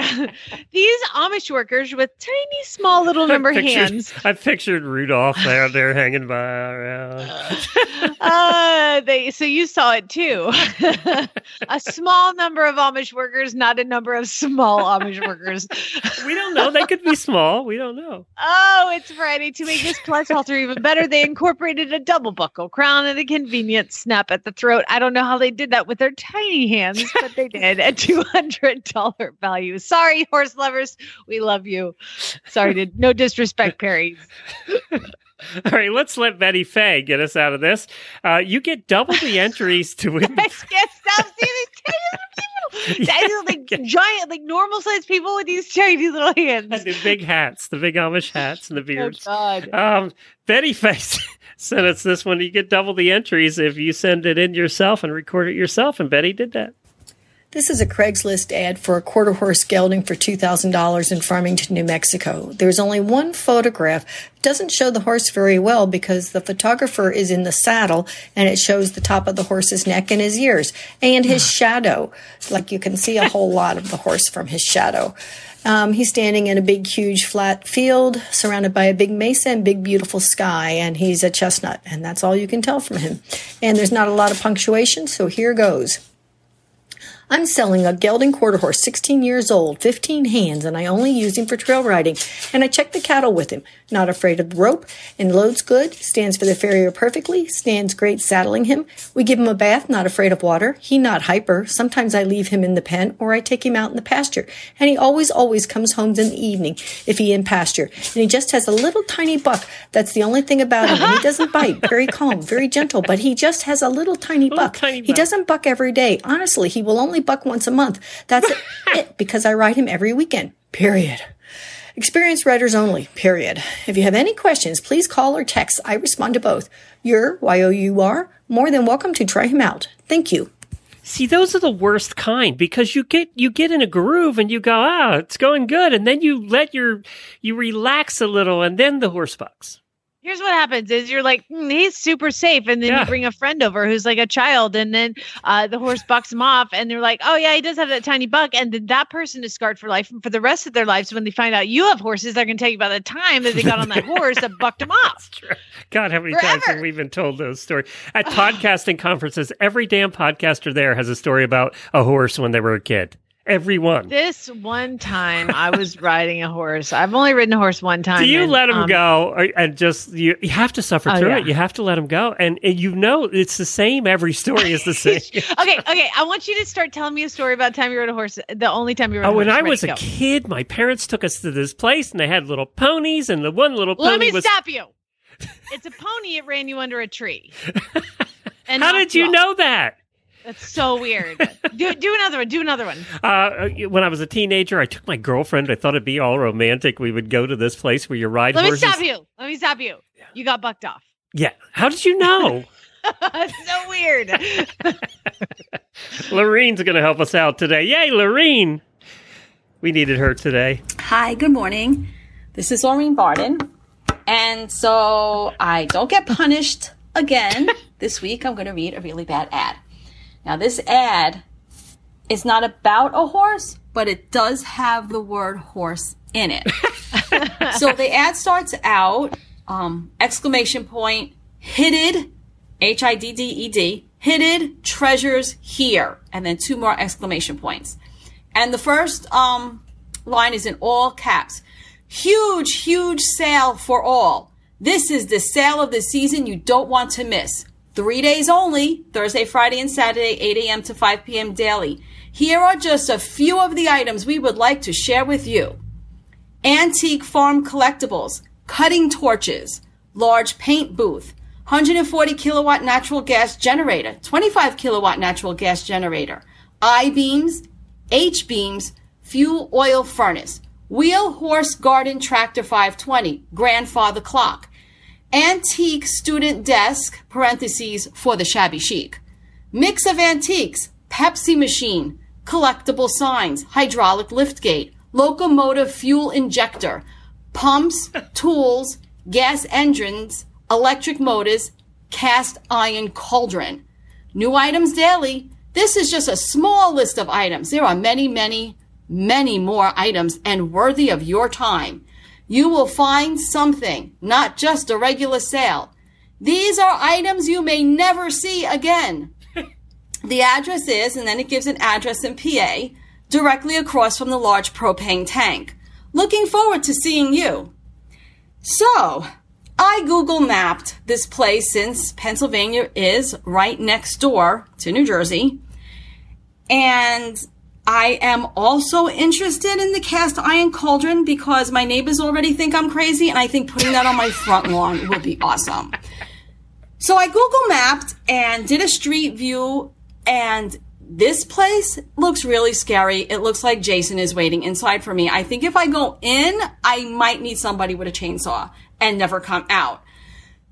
These Amish workers with tiny, small, little number I pictured, hands. I pictured Rudolph there, there hanging by around. Uh, they so you saw it too. a small number of Amish workers, not a number of small Amish workers. we don't know. They could be small. We don't know. Oh, it's Friday. To make this plush halter even better, they incorporated a double buckle crown and a convenient snap at the throat. I don't know how they did that with their tiny hands, but they did. at two hundred dollar value. Sorry, horse lovers, we love you. Sorry, to, no disrespect, Perry. All right, let's let Betty Fay get us out of this. Uh, you get double the entries to win. I can't stop seeing these tiny little people. Tiny, like giant, like normal sized people with these tiny little hands. And the big hats, the big Amish hats and the beards. Oh, God. Um, Betty Fay sent us this one. You get double the entries if you send it in yourself and record it yourself. And Betty did that. This is a Craigslist ad for a quarter horse gelding for $2,000 in Farmington, New Mexico. There's only one photograph. It doesn't show the horse very well because the photographer is in the saddle and it shows the top of the horse's neck and his ears and his shadow. Like you can see a whole lot of the horse from his shadow. Um, he's standing in a big, huge, flat field surrounded by a big mesa and big, beautiful sky, and he's a chestnut, and that's all you can tell from him. And there's not a lot of punctuation, so here goes. I'm selling a gelding quarter horse, 16 years old, 15 hands, and I only use him for trail riding. And I check the cattle with him. Not afraid of the rope, and loads good, stands for the farrier perfectly, stands great saddling him. We give him a bath, not afraid of water. He not hyper. Sometimes I leave him in the pen, or I take him out in the pasture. And he always, always comes home in the evening if he in pasture. And he just has a little tiny buck. That's the only thing about him. And he doesn't bite. Very calm, very gentle, but he just has a little tiny buck. He doesn't buck every day. Honestly, he will only buck once a month. That's it because I ride him every weekend. Period. Experienced riders only. Period. If you have any questions, please call or text. I respond to both. You're, Y-O-U-R, more than welcome to try him out. Thank you. See, those are the worst kind because you get you get in a groove and you go, ah, it's going good, and then you let your you relax a little, and then the horse bucks. Here's what happens is you're like, mm, he's super safe. And then Yeah. you bring a friend over who's like a child. And then uh, the horse bucks him off. And they're like, oh, yeah, he does have that tiny buck. And then that person is scarred for life. And for the rest of their lives, when they find out you have horses, they're going to tell you about the time that they got on that horse that bucked him off. God, how many times have we been told those stories at podcasting conferences? Every damn podcaster there has a story about a horse when they were a kid. Everyone. This one time I was riding a horse. I've only ridden a horse one time. Do you and, let him um, go, or, and just you? You have to suffer Oh, through yeah. it. You have to let him go, and, and you know it's the same. Every story is the same. okay, okay. I want you to start telling me a story about time you rode a horse. The only time you rode Oh, a horse. Oh, when I was a go. kid, my parents took us to this place, and they had little ponies, and the one little pony. Let me was. stop you. It's a pony. It ran you under a tree. And How did you off. know that? That's so weird. do do another one. Do another one. Uh, when I was a teenager, I took my girlfriend. I thought it'd be all romantic. We would go to this place where you ride Let me stop you. Let me stop you. You got bucked off. Yeah. How did you know? It's so weird. Lorene's going to help us out today. Yay, Lorene! We needed her today. Hi, good morning. This is Maureen Barden. And so I don't get punished again. this week I'm going to read a really bad ad. Now, this ad is not about a horse, but it does have the word horse in it. so the ad starts out um, exclamation point, hidded, H I D D E D, hidded treasures here, and then two more exclamation points. And the first um, line is in all caps. Huge, huge sale for all. This is the sale of the season you don't want to miss. Three days only, Thursday, Friday, and Saturday, 8 a.m. to 5 p.m. daily. Here are just a few of the items we would like to share with you. antique farm collectibles, cutting torches, large paint booth, 140 kilowatt natural gas generator, 25 kilowatt natural gas generator, I beams, H beams, fuel oil furnace, wheel horse garden tractor 520, grandfather clock, antique student desk, parentheses, for the shabby chic, mix of antiques, Pepsi machine, collectible signs, hydraulic lift gate, locomotive fuel injector, pumps, tools, gas engines, electric motors, cast iron cauldron. New items daily. This is just a small list of items. There are many, many, many more items and worthy of your time. You will find something, not just a regular sale. These are items you may never see again. the address is, and then it gives an address in PA, directly across from the large propane tank. Looking forward to seeing you. So, I Google mapped this place since Pennsylvania is right next door to New Jersey. And I am also interested in the cast iron cauldron because my neighbors already think I'm crazy, and I think putting that on my front lawn will be awesome. So I Google mapped and did a street view, and this place looks really scary. It looks like Jason is waiting inside for me. I think if I go in, I might need somebody with a chainsaw and never come out.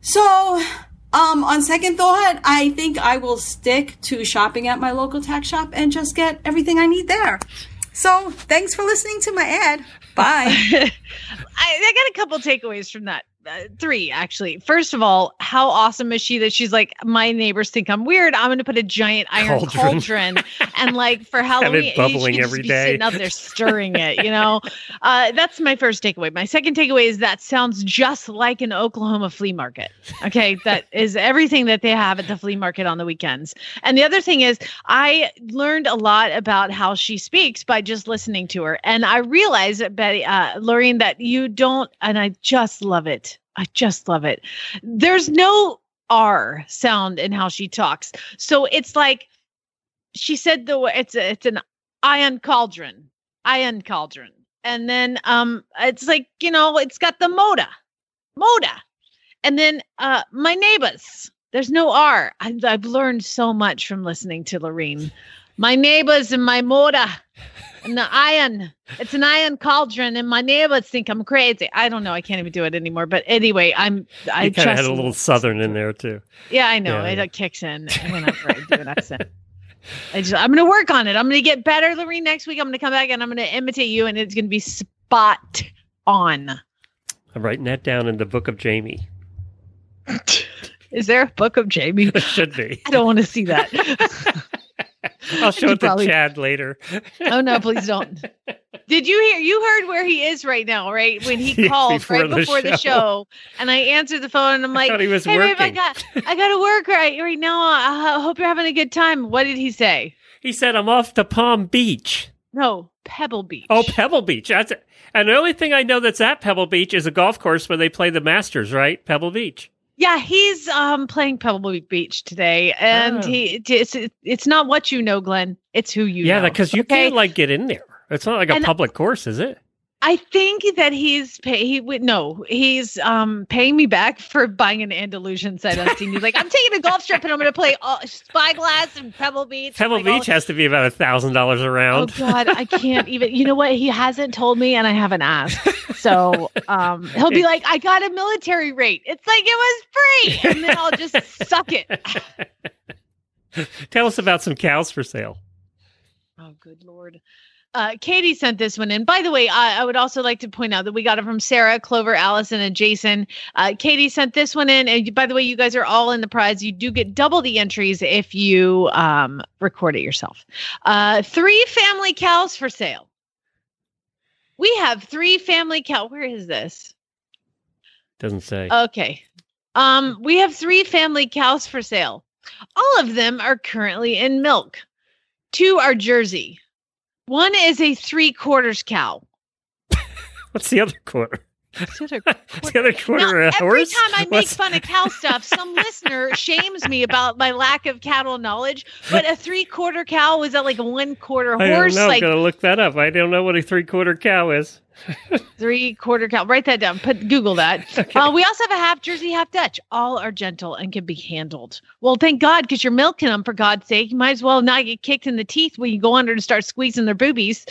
So, um, on second thought, I think I will stick to shopping at my local tax shop and just get everything I need there. So, thanks for listening to my ad. Bye. I, I got a couple takeaways from that. Uh, three actually. First of all, how awesome is she that she's like, my neighbors think I'm weird. I'm going to put a giant iron Cauldron. cauldron, and like for Halloween, bubbling she could just every day. sitting out there stirring it. You know, uh, that's my first takeaway. My second takeaway is that sounds just like an Oklahoma flea market. Okay, that is everything that they have at the flea market on the weekends. And the other thing is, I learned a lot about how she speaks by just listening to her, and I realized, Betty, uh, Lorraine, that you don't, and I just love it. I just love it. There's no R sound in how she talks. So it's like she said the it's a, it's an iron cauldron, iron cauldron. And then um it's like, you know, it's got the moda. Moda. And then uh my neighbors. There's no R. I've, I've learned so much from listening to Lorene. My neighbors and my moda the iron. It's an iron cauldron, and my neighbors think I'm crazy. I don't know. I can't even do it anymore. But anyway, I'm. I kind of had a little southern in there too. yeah, I know. Yeah, it yeah. kicks in whenever I do an accent. I just, I'm going to work on it. I'm going to get better, Lorene. Next week, I'm going to come back and I'm going to imitate you, and it's going to be spot on. I'm writing that down in the book of Jamie. Is there a book of Jamie? It should be. I don't want to see that. I'll show it to Chad later. oh no, please don't. Did you hear? You heard where he is right now, right? When he Yeah, called before right the before the show. show, and I answered the phone, and I'm like, was "Hey, babe, I got, I got to work right right now. I I hope you're having a good time." What did he say? He said, "I'm off to Palm Beach." No, Pebble Beach. Oh, Pebble Beach. That's it. And the only thing I know that's at Pebble Beach is a golf course where they play the Masters, right? Pebble Beach. Yeah, he's um playing Pebble Beach today, and Oh. he it's it's not what you know, Glenn. It's who you yeah, because you okay? can't like get in there. It's not like a And- public course, is it? I think that he's pay he would no, he's um paying me back for buying an Andalusian sight unseen. He's like, I'm taking a golf trip and I'm going to play uh, Spyglass and Pebble Beach. Pebble Like, all- Beach has to be about a thousand dollars around. Oh. God, I can't even. You know what? He hasn't told me, and I haven't asked. So um, he'll be like, "I got a military rate." It's like it was free, and then I'll just suck it. Tell us about some cows for sale. Oh, good lord. Uh, Katie sent this one in. By the way, I, I would also like to point out that we got it from Sarah, Clover, Allison, and Jason. Uh, Katie sent this one in. And by the way, you guys are all in the prize. You do get double the entries if you um, record it yourself. Uh, three family cows for sale. We have three family cow. Where is this? Doesn't say. Okay. Um, we have three family cows for sale. All of them are currently in milk. Two are Jersey. One is a three quarters cow. What's the other quarter? The the other quarter now, a every time I make What's- fun of cow stuff, some listener shames me about my lack of cattle knowledge. But a three quarter cow was that like a one quarter I don't horse? know. Like I'm gonna look that up. I don't know what a three quarter cow is. three quarter cow. Write that down. Put Google that. Uh, we also have a half Jersey, half Dutch. All are gentle and can be handled. Well, thank God, because you're milking them for God's sake. You might as well not get kicked in the teeth when you go under and start squeezing their boobies.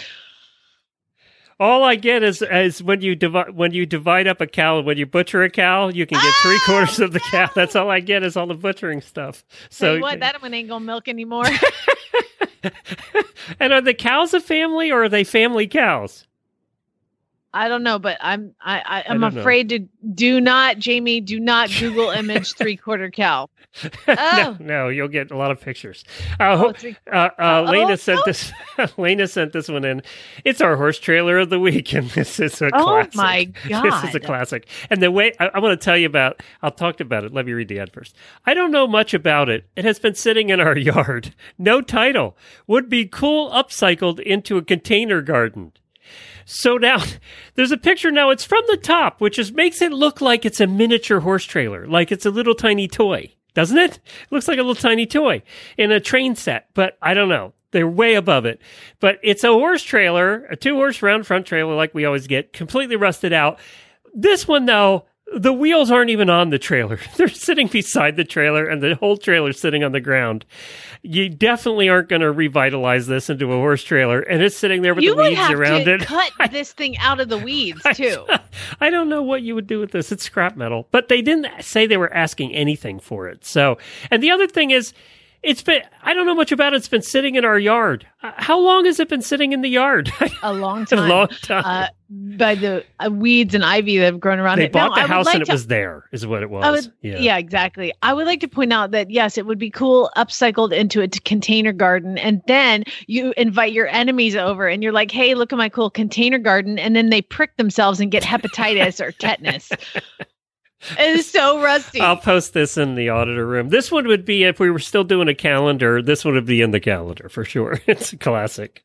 All I get is is when you divide when you divide up a cow. When you butcher a cow, you can get three oh, quarters of the cow. That's all I get is all the butchering stuff. Tell So, you what, that one ain't gonna milk anymore. and are the cows a family or are they family cows? I don't know, but I'm I, I I'm don't know. afraid to do not, Jamie, do not Google image three quarter cow. Oh. no, no, you'll get a lot of pictures. Uh, three- uh, uh, Oh, Lena oh, sent this. Lena sent this one in. It's our horse trailer of the week, and this is a Oh, classic. my This is a classic. And the way I, I want to tell you about, I'll talk about it. Let me read the ad first. I don't know much about it. It has been sitting in our yard. No title. Would be cool upcycled into a container garden. So now there's a picture now. It's from the top, which is makes it look like it's a miniature horse trailer, like it's a little tiny toy, doesn't it? It looks like a little tiny toy in a train set, but I don't know. They're way above it. But it's a horse trailer, a two horse round front trailer like we always get, completely rusted out. This one though, the wheels aren't even on the trailer. They're sitting beside the trailer and the whole trailer's sitting on the ground. You definitely aren't going to revitalize this into a horse trailer and it's sitting there with you the would weeds have around to it. cut this thing out of the weeds too. I don't know what you would do with this. It's scrap metal, but they didn't say they were asking anything for it. So, and the other thing is, it's been, I don't know much about it. It's been sitting in our yard. Uh, How long has it been sitting in the yard? a long time. A long time. Uh, by the uh, weeds and ivy that have grown around it. they it. bought the I house like and it was there, is what it was. Would, yeah. yeah. exactly. I would like to point out that yes, it would be cool upcycled into a container garden, and then you invite your enemies over, and you're like, "Hey, look at my cool container garden," and then they prick themselves and get hepatitis or tetanus. It is so rusty. I'll post this in the auditor room. This one would be if we were still doing a calendar. This one would be in the calendar for sure. It's a classic.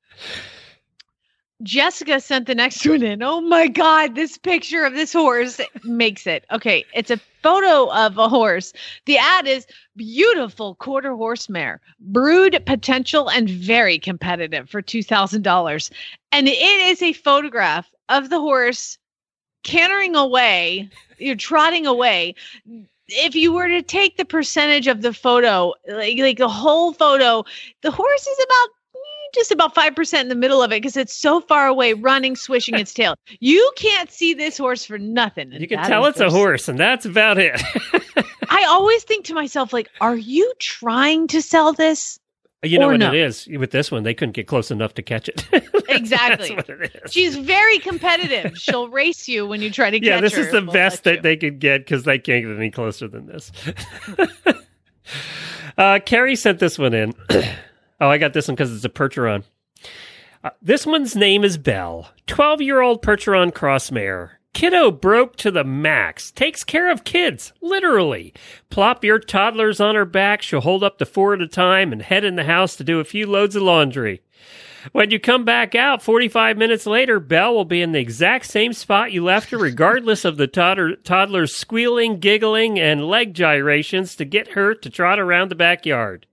Jessica sent the next one in. Oh my God, this picture of this horse makes it. Okay, it's a photo of a horse. The ad is beautiful quarter horse mare, brood potential and very competitive for $2,000. And it is a photograph of the horse cantering away, you're trotting away. If you were to take the percentage of the photo, like, like the whole photo, the horse is about eh, just about 5% in the middle of it because it's so far away, running, swishing its tail. You can't see this horse for nothing. You can tell it's a horse, and that's about it. I always think to myself, like, are you trying to sell this? You know what no. it is with this one? They couldn't get close enough to catch it. Exactly. That's what it is. She's very competitive. She'll race you when you try to get it. yeah, this her. is the best that they could get because they can't get any closer than this. uh, Carrie sent this one in. oh, I got this one because it's a Percheron. Uh, this one's name is Belle, 12 year old Percheron Crossmare. Kiddo broke to the max. Takes care of kids, literally. Plop your toddlers on her back. She'll hold up to four at a time and head in the house to do a few loads of laundry. When you come back out 45 minutes later, Belle will be in the exact same spot you left her, regardless of the toddler, toddler's squealing, giggling, and leg gyrations to get her to trot around the backyard.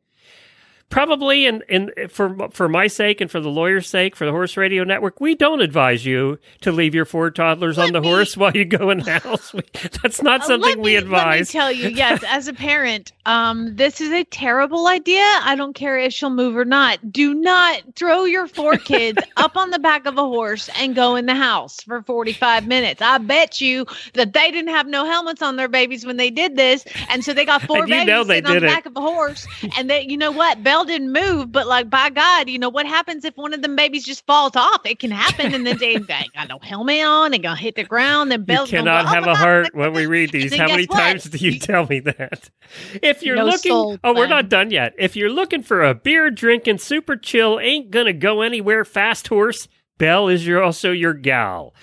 Probably, in, in for for my sake and for the lawyer's sake, for the Horse Radio Network, we don't advise you to leave your four toddlers on the horse while you go in the house. We, that's not Uh, something let we me, advise. Let me tell you, yes, as a parent, um, this is a terrible idea. I don't care if she'll move or not. Do not throw your four kids up on the back of a horse and go in the house for 45 minutes. I bet you that they didn't have no helmets on their babies when they did this. And so they got four babies sitting on the back of a horse. And they, you know what? Belle didn't move, but like, by God, you know what happens if one of them babies just falls off? It can happen. And then they got, got no helmet on. Going to hit the ground. And You cannot go, "Oh have my a God, heart when we read these. How many what? times do you tell me that? If you're No looking, oh, we're not done yet. If you're looking for a beer drinking, super chill, ain't gonna go anywhere fast horse. Belle is your also your gal.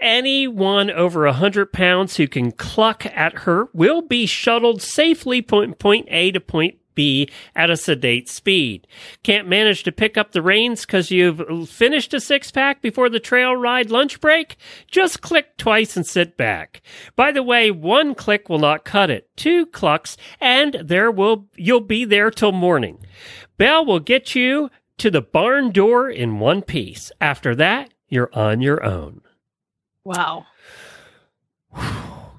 Anyone over a hundred pounds who can cluck at her will be shuttled safely from point point A to point be at a sedate speed. Can't manage to pick up the reins because you've finished a six pack before the trail ride lunch break? Just click twice and sit back. By the way, one click will not cut it. Two clucks and there will, you'll be there till morning. Belle will get you to the barn door in one piece. After that, you're on your own. Wow.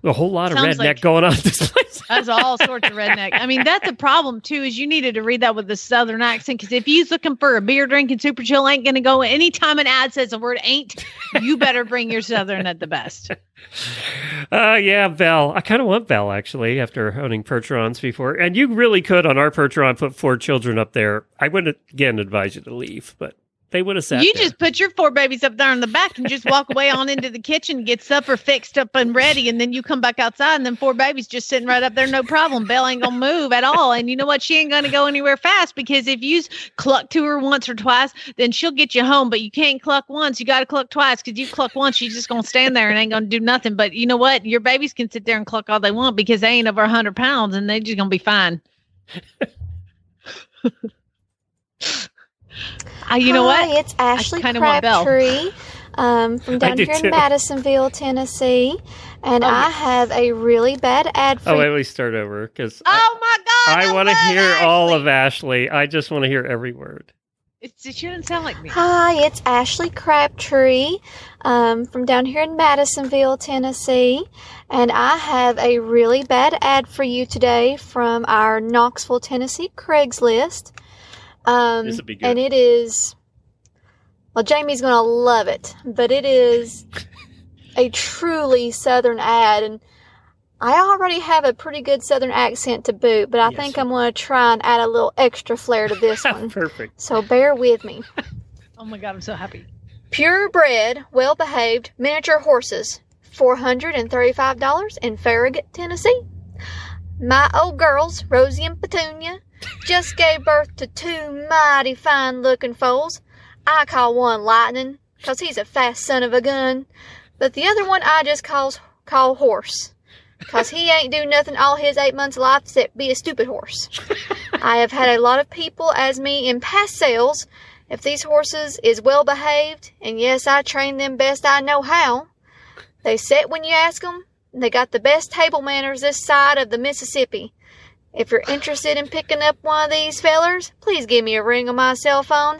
A whole lot of redneck like- going on this place. That's all sorts of redneck. I mean, that's a problem too. Is you needed to read that with a southern accent because if you's looking for a beer drinking super chill, ain't gonna go anytime an ad says the word ain't. You better bring your southern at the best. Uh, yeah, Belle. I kind of want Belle actually after owning Percherons before. And you really could on our Percheron put four children up there. I wouldn't again advise you to leave, but they would have sat you there. just put your four babies up there in the back and just walk away on into the kitchen, get supper fixed up and ready, and then you come back outside, and then four babies just sitting right up there, no problem. Belle ain't gonna move at all, and you know what? She ain't gonna go anywhere fast because if you cluck to her once or twice, then she'll get you home. But you can't cluck once; you got to cluck twice because you cluck once, she's just gonna stand there and ain't gonna do nothing. But you know what? Your babies can sit there and cluck all they want because they ain't over hundred pounds, and they just gonna be fine. Uh, you know Hi, what? It's Ashley kinda want Belle. Crabtree um, from down do here too. in Madisonville, Tennessee, and Oh, I have a really bad ad for Oh, you. wait, let me start over because Oh my God! I, want to hear all of Ashley. I just want to hear every word. It's, it shouldn't sound like me. Hi, it's Ashley Crabtree um, from down here in Madisonville, Tennessee, and I have a really bad ad for you today from our Knoxville, Tennessee Craigslist. Um, This'll be good. And it is, well, Jamie's going to love it, but it is a truly Southern ad, and I already have a pretty good Southern accent to boot, but I Yes, think I'm going to try and add a little extra flair to this one. Perfect. So bear with me. Oh my God, I'm so happy. Purebred, well behaved miniature horses, $435 in Farragut, Tennessee. My old girls, Rosie and Petunia, just gave birth to two mighty fine looking foals. I call one Lightning, 'cause he's a fast son of a gun, but the other one I just calls, call Horse, 'cause he ain't do nothing all his eight months life except be a stupid horse. I have had a lot of people as me in past sales if these horses is well behaved, and yes, I train them best I know how. They sit when you ask them. They got the best table manners this side of the Mississippi. If you're interested in picking up one of these fellers, please give me a ring on my cell phone.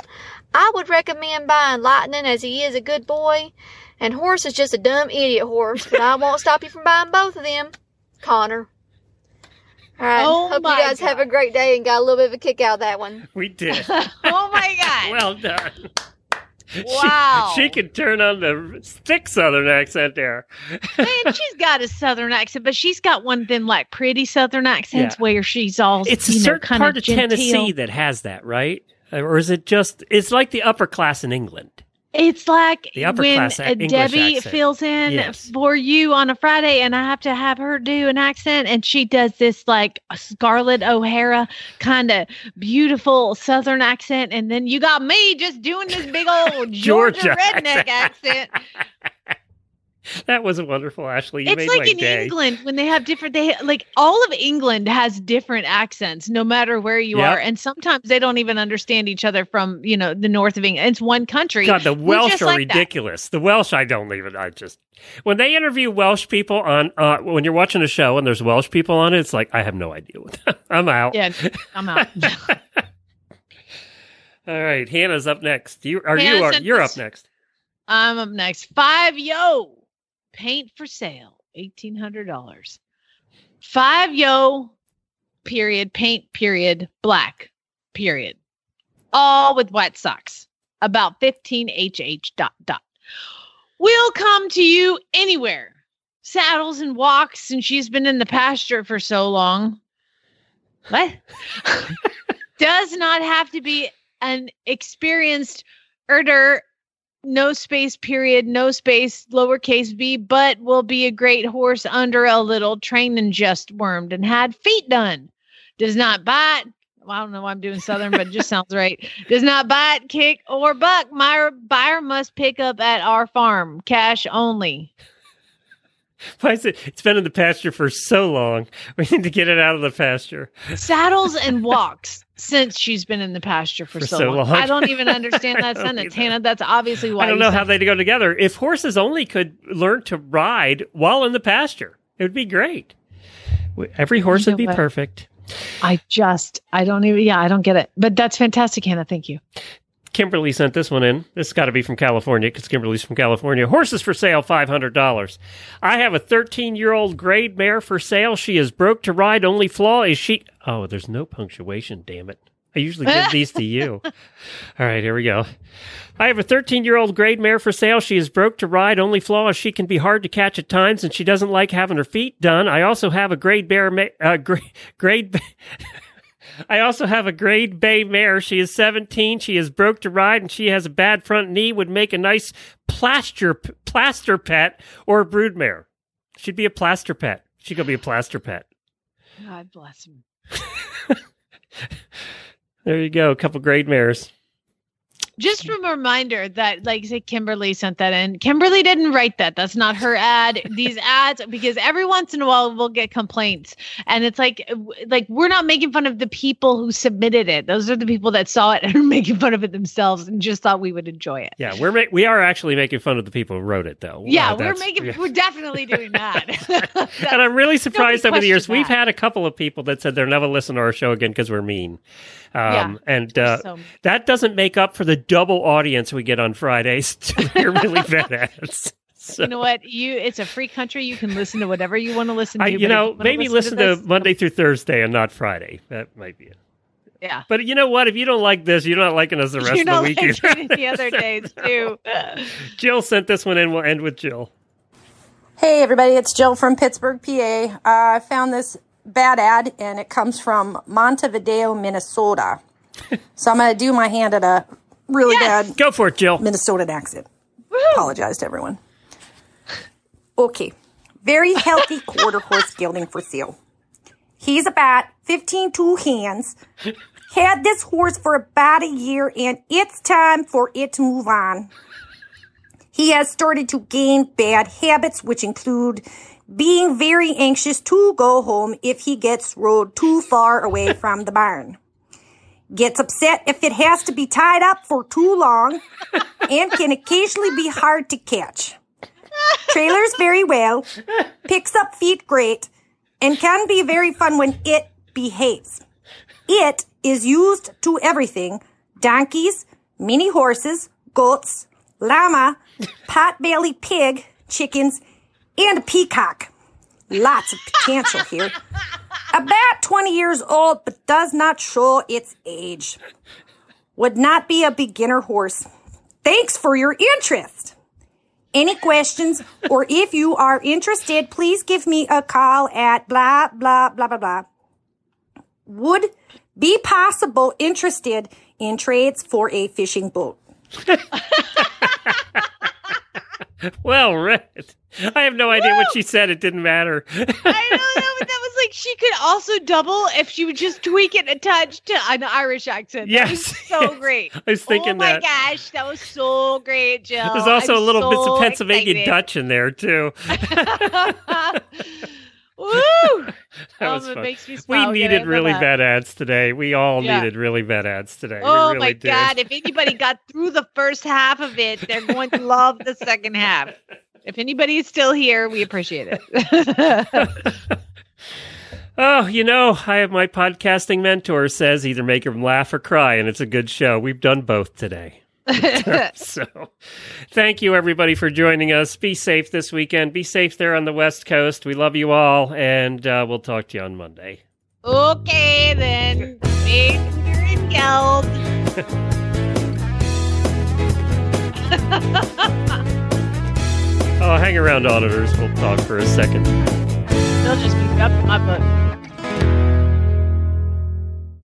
I would recommend buying Lightning as he is a good boy, and Horse is just a dumb idiot horse, but I won't stop you from buying both of them. Connor. All right. Oh Hope you my guys have a great day and got a little bit of a kick out of that one. We did. oh my God. well done. She- Wow. She, can turn on the thick Southern accent there. Man, she's got a southern accent, but she's got one of them like pretty southern accents Yeah. where she's all It's a know, certain kind part of of Tennessee that has that, right? Or is it just? It's like the upper class in England. It's like The upper when class English Debbie fills in Yes. for you on a Friday, and I have to have her do an accent, and she does this like Scarlett O'Hara kind of beautiful Southern accent, and then you got me just doing this big old Georgia, Georgia redneck accent. That was wonderful, Ashley. You it's made like in day. England when they have different. They like all of England has different accents, no matter where you Yep. are, and sometimes they don't even understand each other from you know the north of England. It's one country. God, the Welsh are like that. ridiculous. The Welsh, I don't even. I just when they interview Welsh people on uh, when you're watching a show and there's Welsh people on it, it's like I have no idea what. I'm out. Yeah, I'm out. All right, Hannah's up next. You are Hannah you are you're up next. I'm up next. Five yo paint for sale, eighteen hundred dollars. Five yo period paint period black period, all with white socks. About fifteen HH dot dot. We'll come to you anywhere. Saddles and walks, and she's been in the pasture for so long. What? Does not have to be an experienced herder no space period, no space, lowercase b, but will be a great horse under a little train and just wormed and had feet done. Does not bite. Well, I don't know why I'm doing Southern, but it just sounds right. Does not bite, kick, or buck. My buyer must pick up at our farm. Cash only. Why is it? It's been in the pasture for so long. We need to get it out of the pasture. Saddles and walks since she's been in the pasture for, For so, so long. long. I don't even understand that sentence, either. Hannah. That's obviously why I don't know how they go together. If horses only could learn to ride while in the pasture, it would be great. Every horse You would be what? perfect. I just, I don't even, yeah, I don't get it. But that's fantastic, Hannah. Thank you. Kimberly sent this one in. This has got to be from California because Kimberly's from California. Horses for sale, $500. I have a 13 year old grade mare for sale. She is broke to ride. Only flaw is she. Oh, there's no punctuation, damn it. I usually give these to you. All right, here we go. I have a 13 year old grade mare for sale. She is broke to ride. Only flaw is she can be hard to catch at times and she doesn't like having her feet done. I also have a grade bear, ma- uh, gra- grade. I also have a grade bay mare. She is 17. She is broke to ride and she has a bad front knee. Would make a nice plaster plaster pet or a brood mare. She'd be a plaster pet. She could be a plaster pet. God bless him. There you go. A couple grade mares. Just from a reminder that, like, say, Kimberly sent that in. Kimberly didn't write that. That's not her ad. These ads, because every once in a while we'll get complaints, and it's like, like we're not making fun of the people who submitted it. Those are the people that saw it and are making fun of it themselves and just thought we would enjoy it. Yeah, we're ma- we are actually making fun of the people who wrote it, though. Yeah, Uh, we're making, yeah. we're definitely doing that. and I'm really surprised over the years. question We've had a couple of people that said they're never listen to our show again because we're mean. Um, Yeah, and uh, so- that doesn't make up for the double audience we get on Fridays to hear really bad ads. So, you know what? You, it's a free country. You can listen to whatever you want to listen to. I, you know, wanna maybe listen to, this- Monday through Thursday and not Friday. That might be it. yeah. But you know what? If you don't like this, you're not liking us the rest You're of the not week. like either. it the other days too. Jill sent this one in. We'll end with Jill. Hey, everybody, it's Jill from Pittsburgh, PA. Uh, I found this bad ad, and it comes from Montevideo, Minnesota. so I'm going to do my hand at a really bad Go for it, Jill. Minnesota accent. Apologize to everyone. Okay. Very healthy quarter horse gelding for sale. He's about 15 two hands. Had this horse for about a year, and it's time for it to move on. He has started to gain bad habits, which include being very anxious to go home if he gets rode too far away from the barn. Gets upset if it has to be tied up for too long and can occasionally be hard to catch. Trailers very well, picks up feet great, and can be very fun when it behaves. It is used to everything donkeys, mini horses, goats, llama, pot-bellied pig, chickens, and peacock. Lots of potential here. About 20 years old, but does not show its age. Would not be a beginner horse. Thanks for your interest. Any questions, or if you are interested, please give me a call at blah, blah, blah, blah, blah. Would be possible interested in trades for a fishing boat. Well read. I have no idea what she said. It didn't matter. I know but that was like she could also double if she would just tweak it a touch to an Irish accent. That was Yes. so great. I was thinking oh my that. gosh, that was so great, Jill. There's also I'm a little bits so of Pennsylvania excited. Dutch in there too. Woo! That was fun. makes me we smile I needed really that. bad ads today. We all Yeah. needed really bad ads today. Oh really my did. god! If anybody got through the first half of it, they're going to love the second half. If anybody is still here, we appreciate it. Oh, you know, I have my podcasting mentor says either make them laugh or cry, and it's a good show. We've done both today. so, thank you everybody for joining us. Be safe this weekend. Be safe there on the West Coast. We love you all, and uh, we'll talk to you on Monday. okay, then. Big in geld. Oh, hang around, auditors. We'll talk for a second. They'll just be up my butt.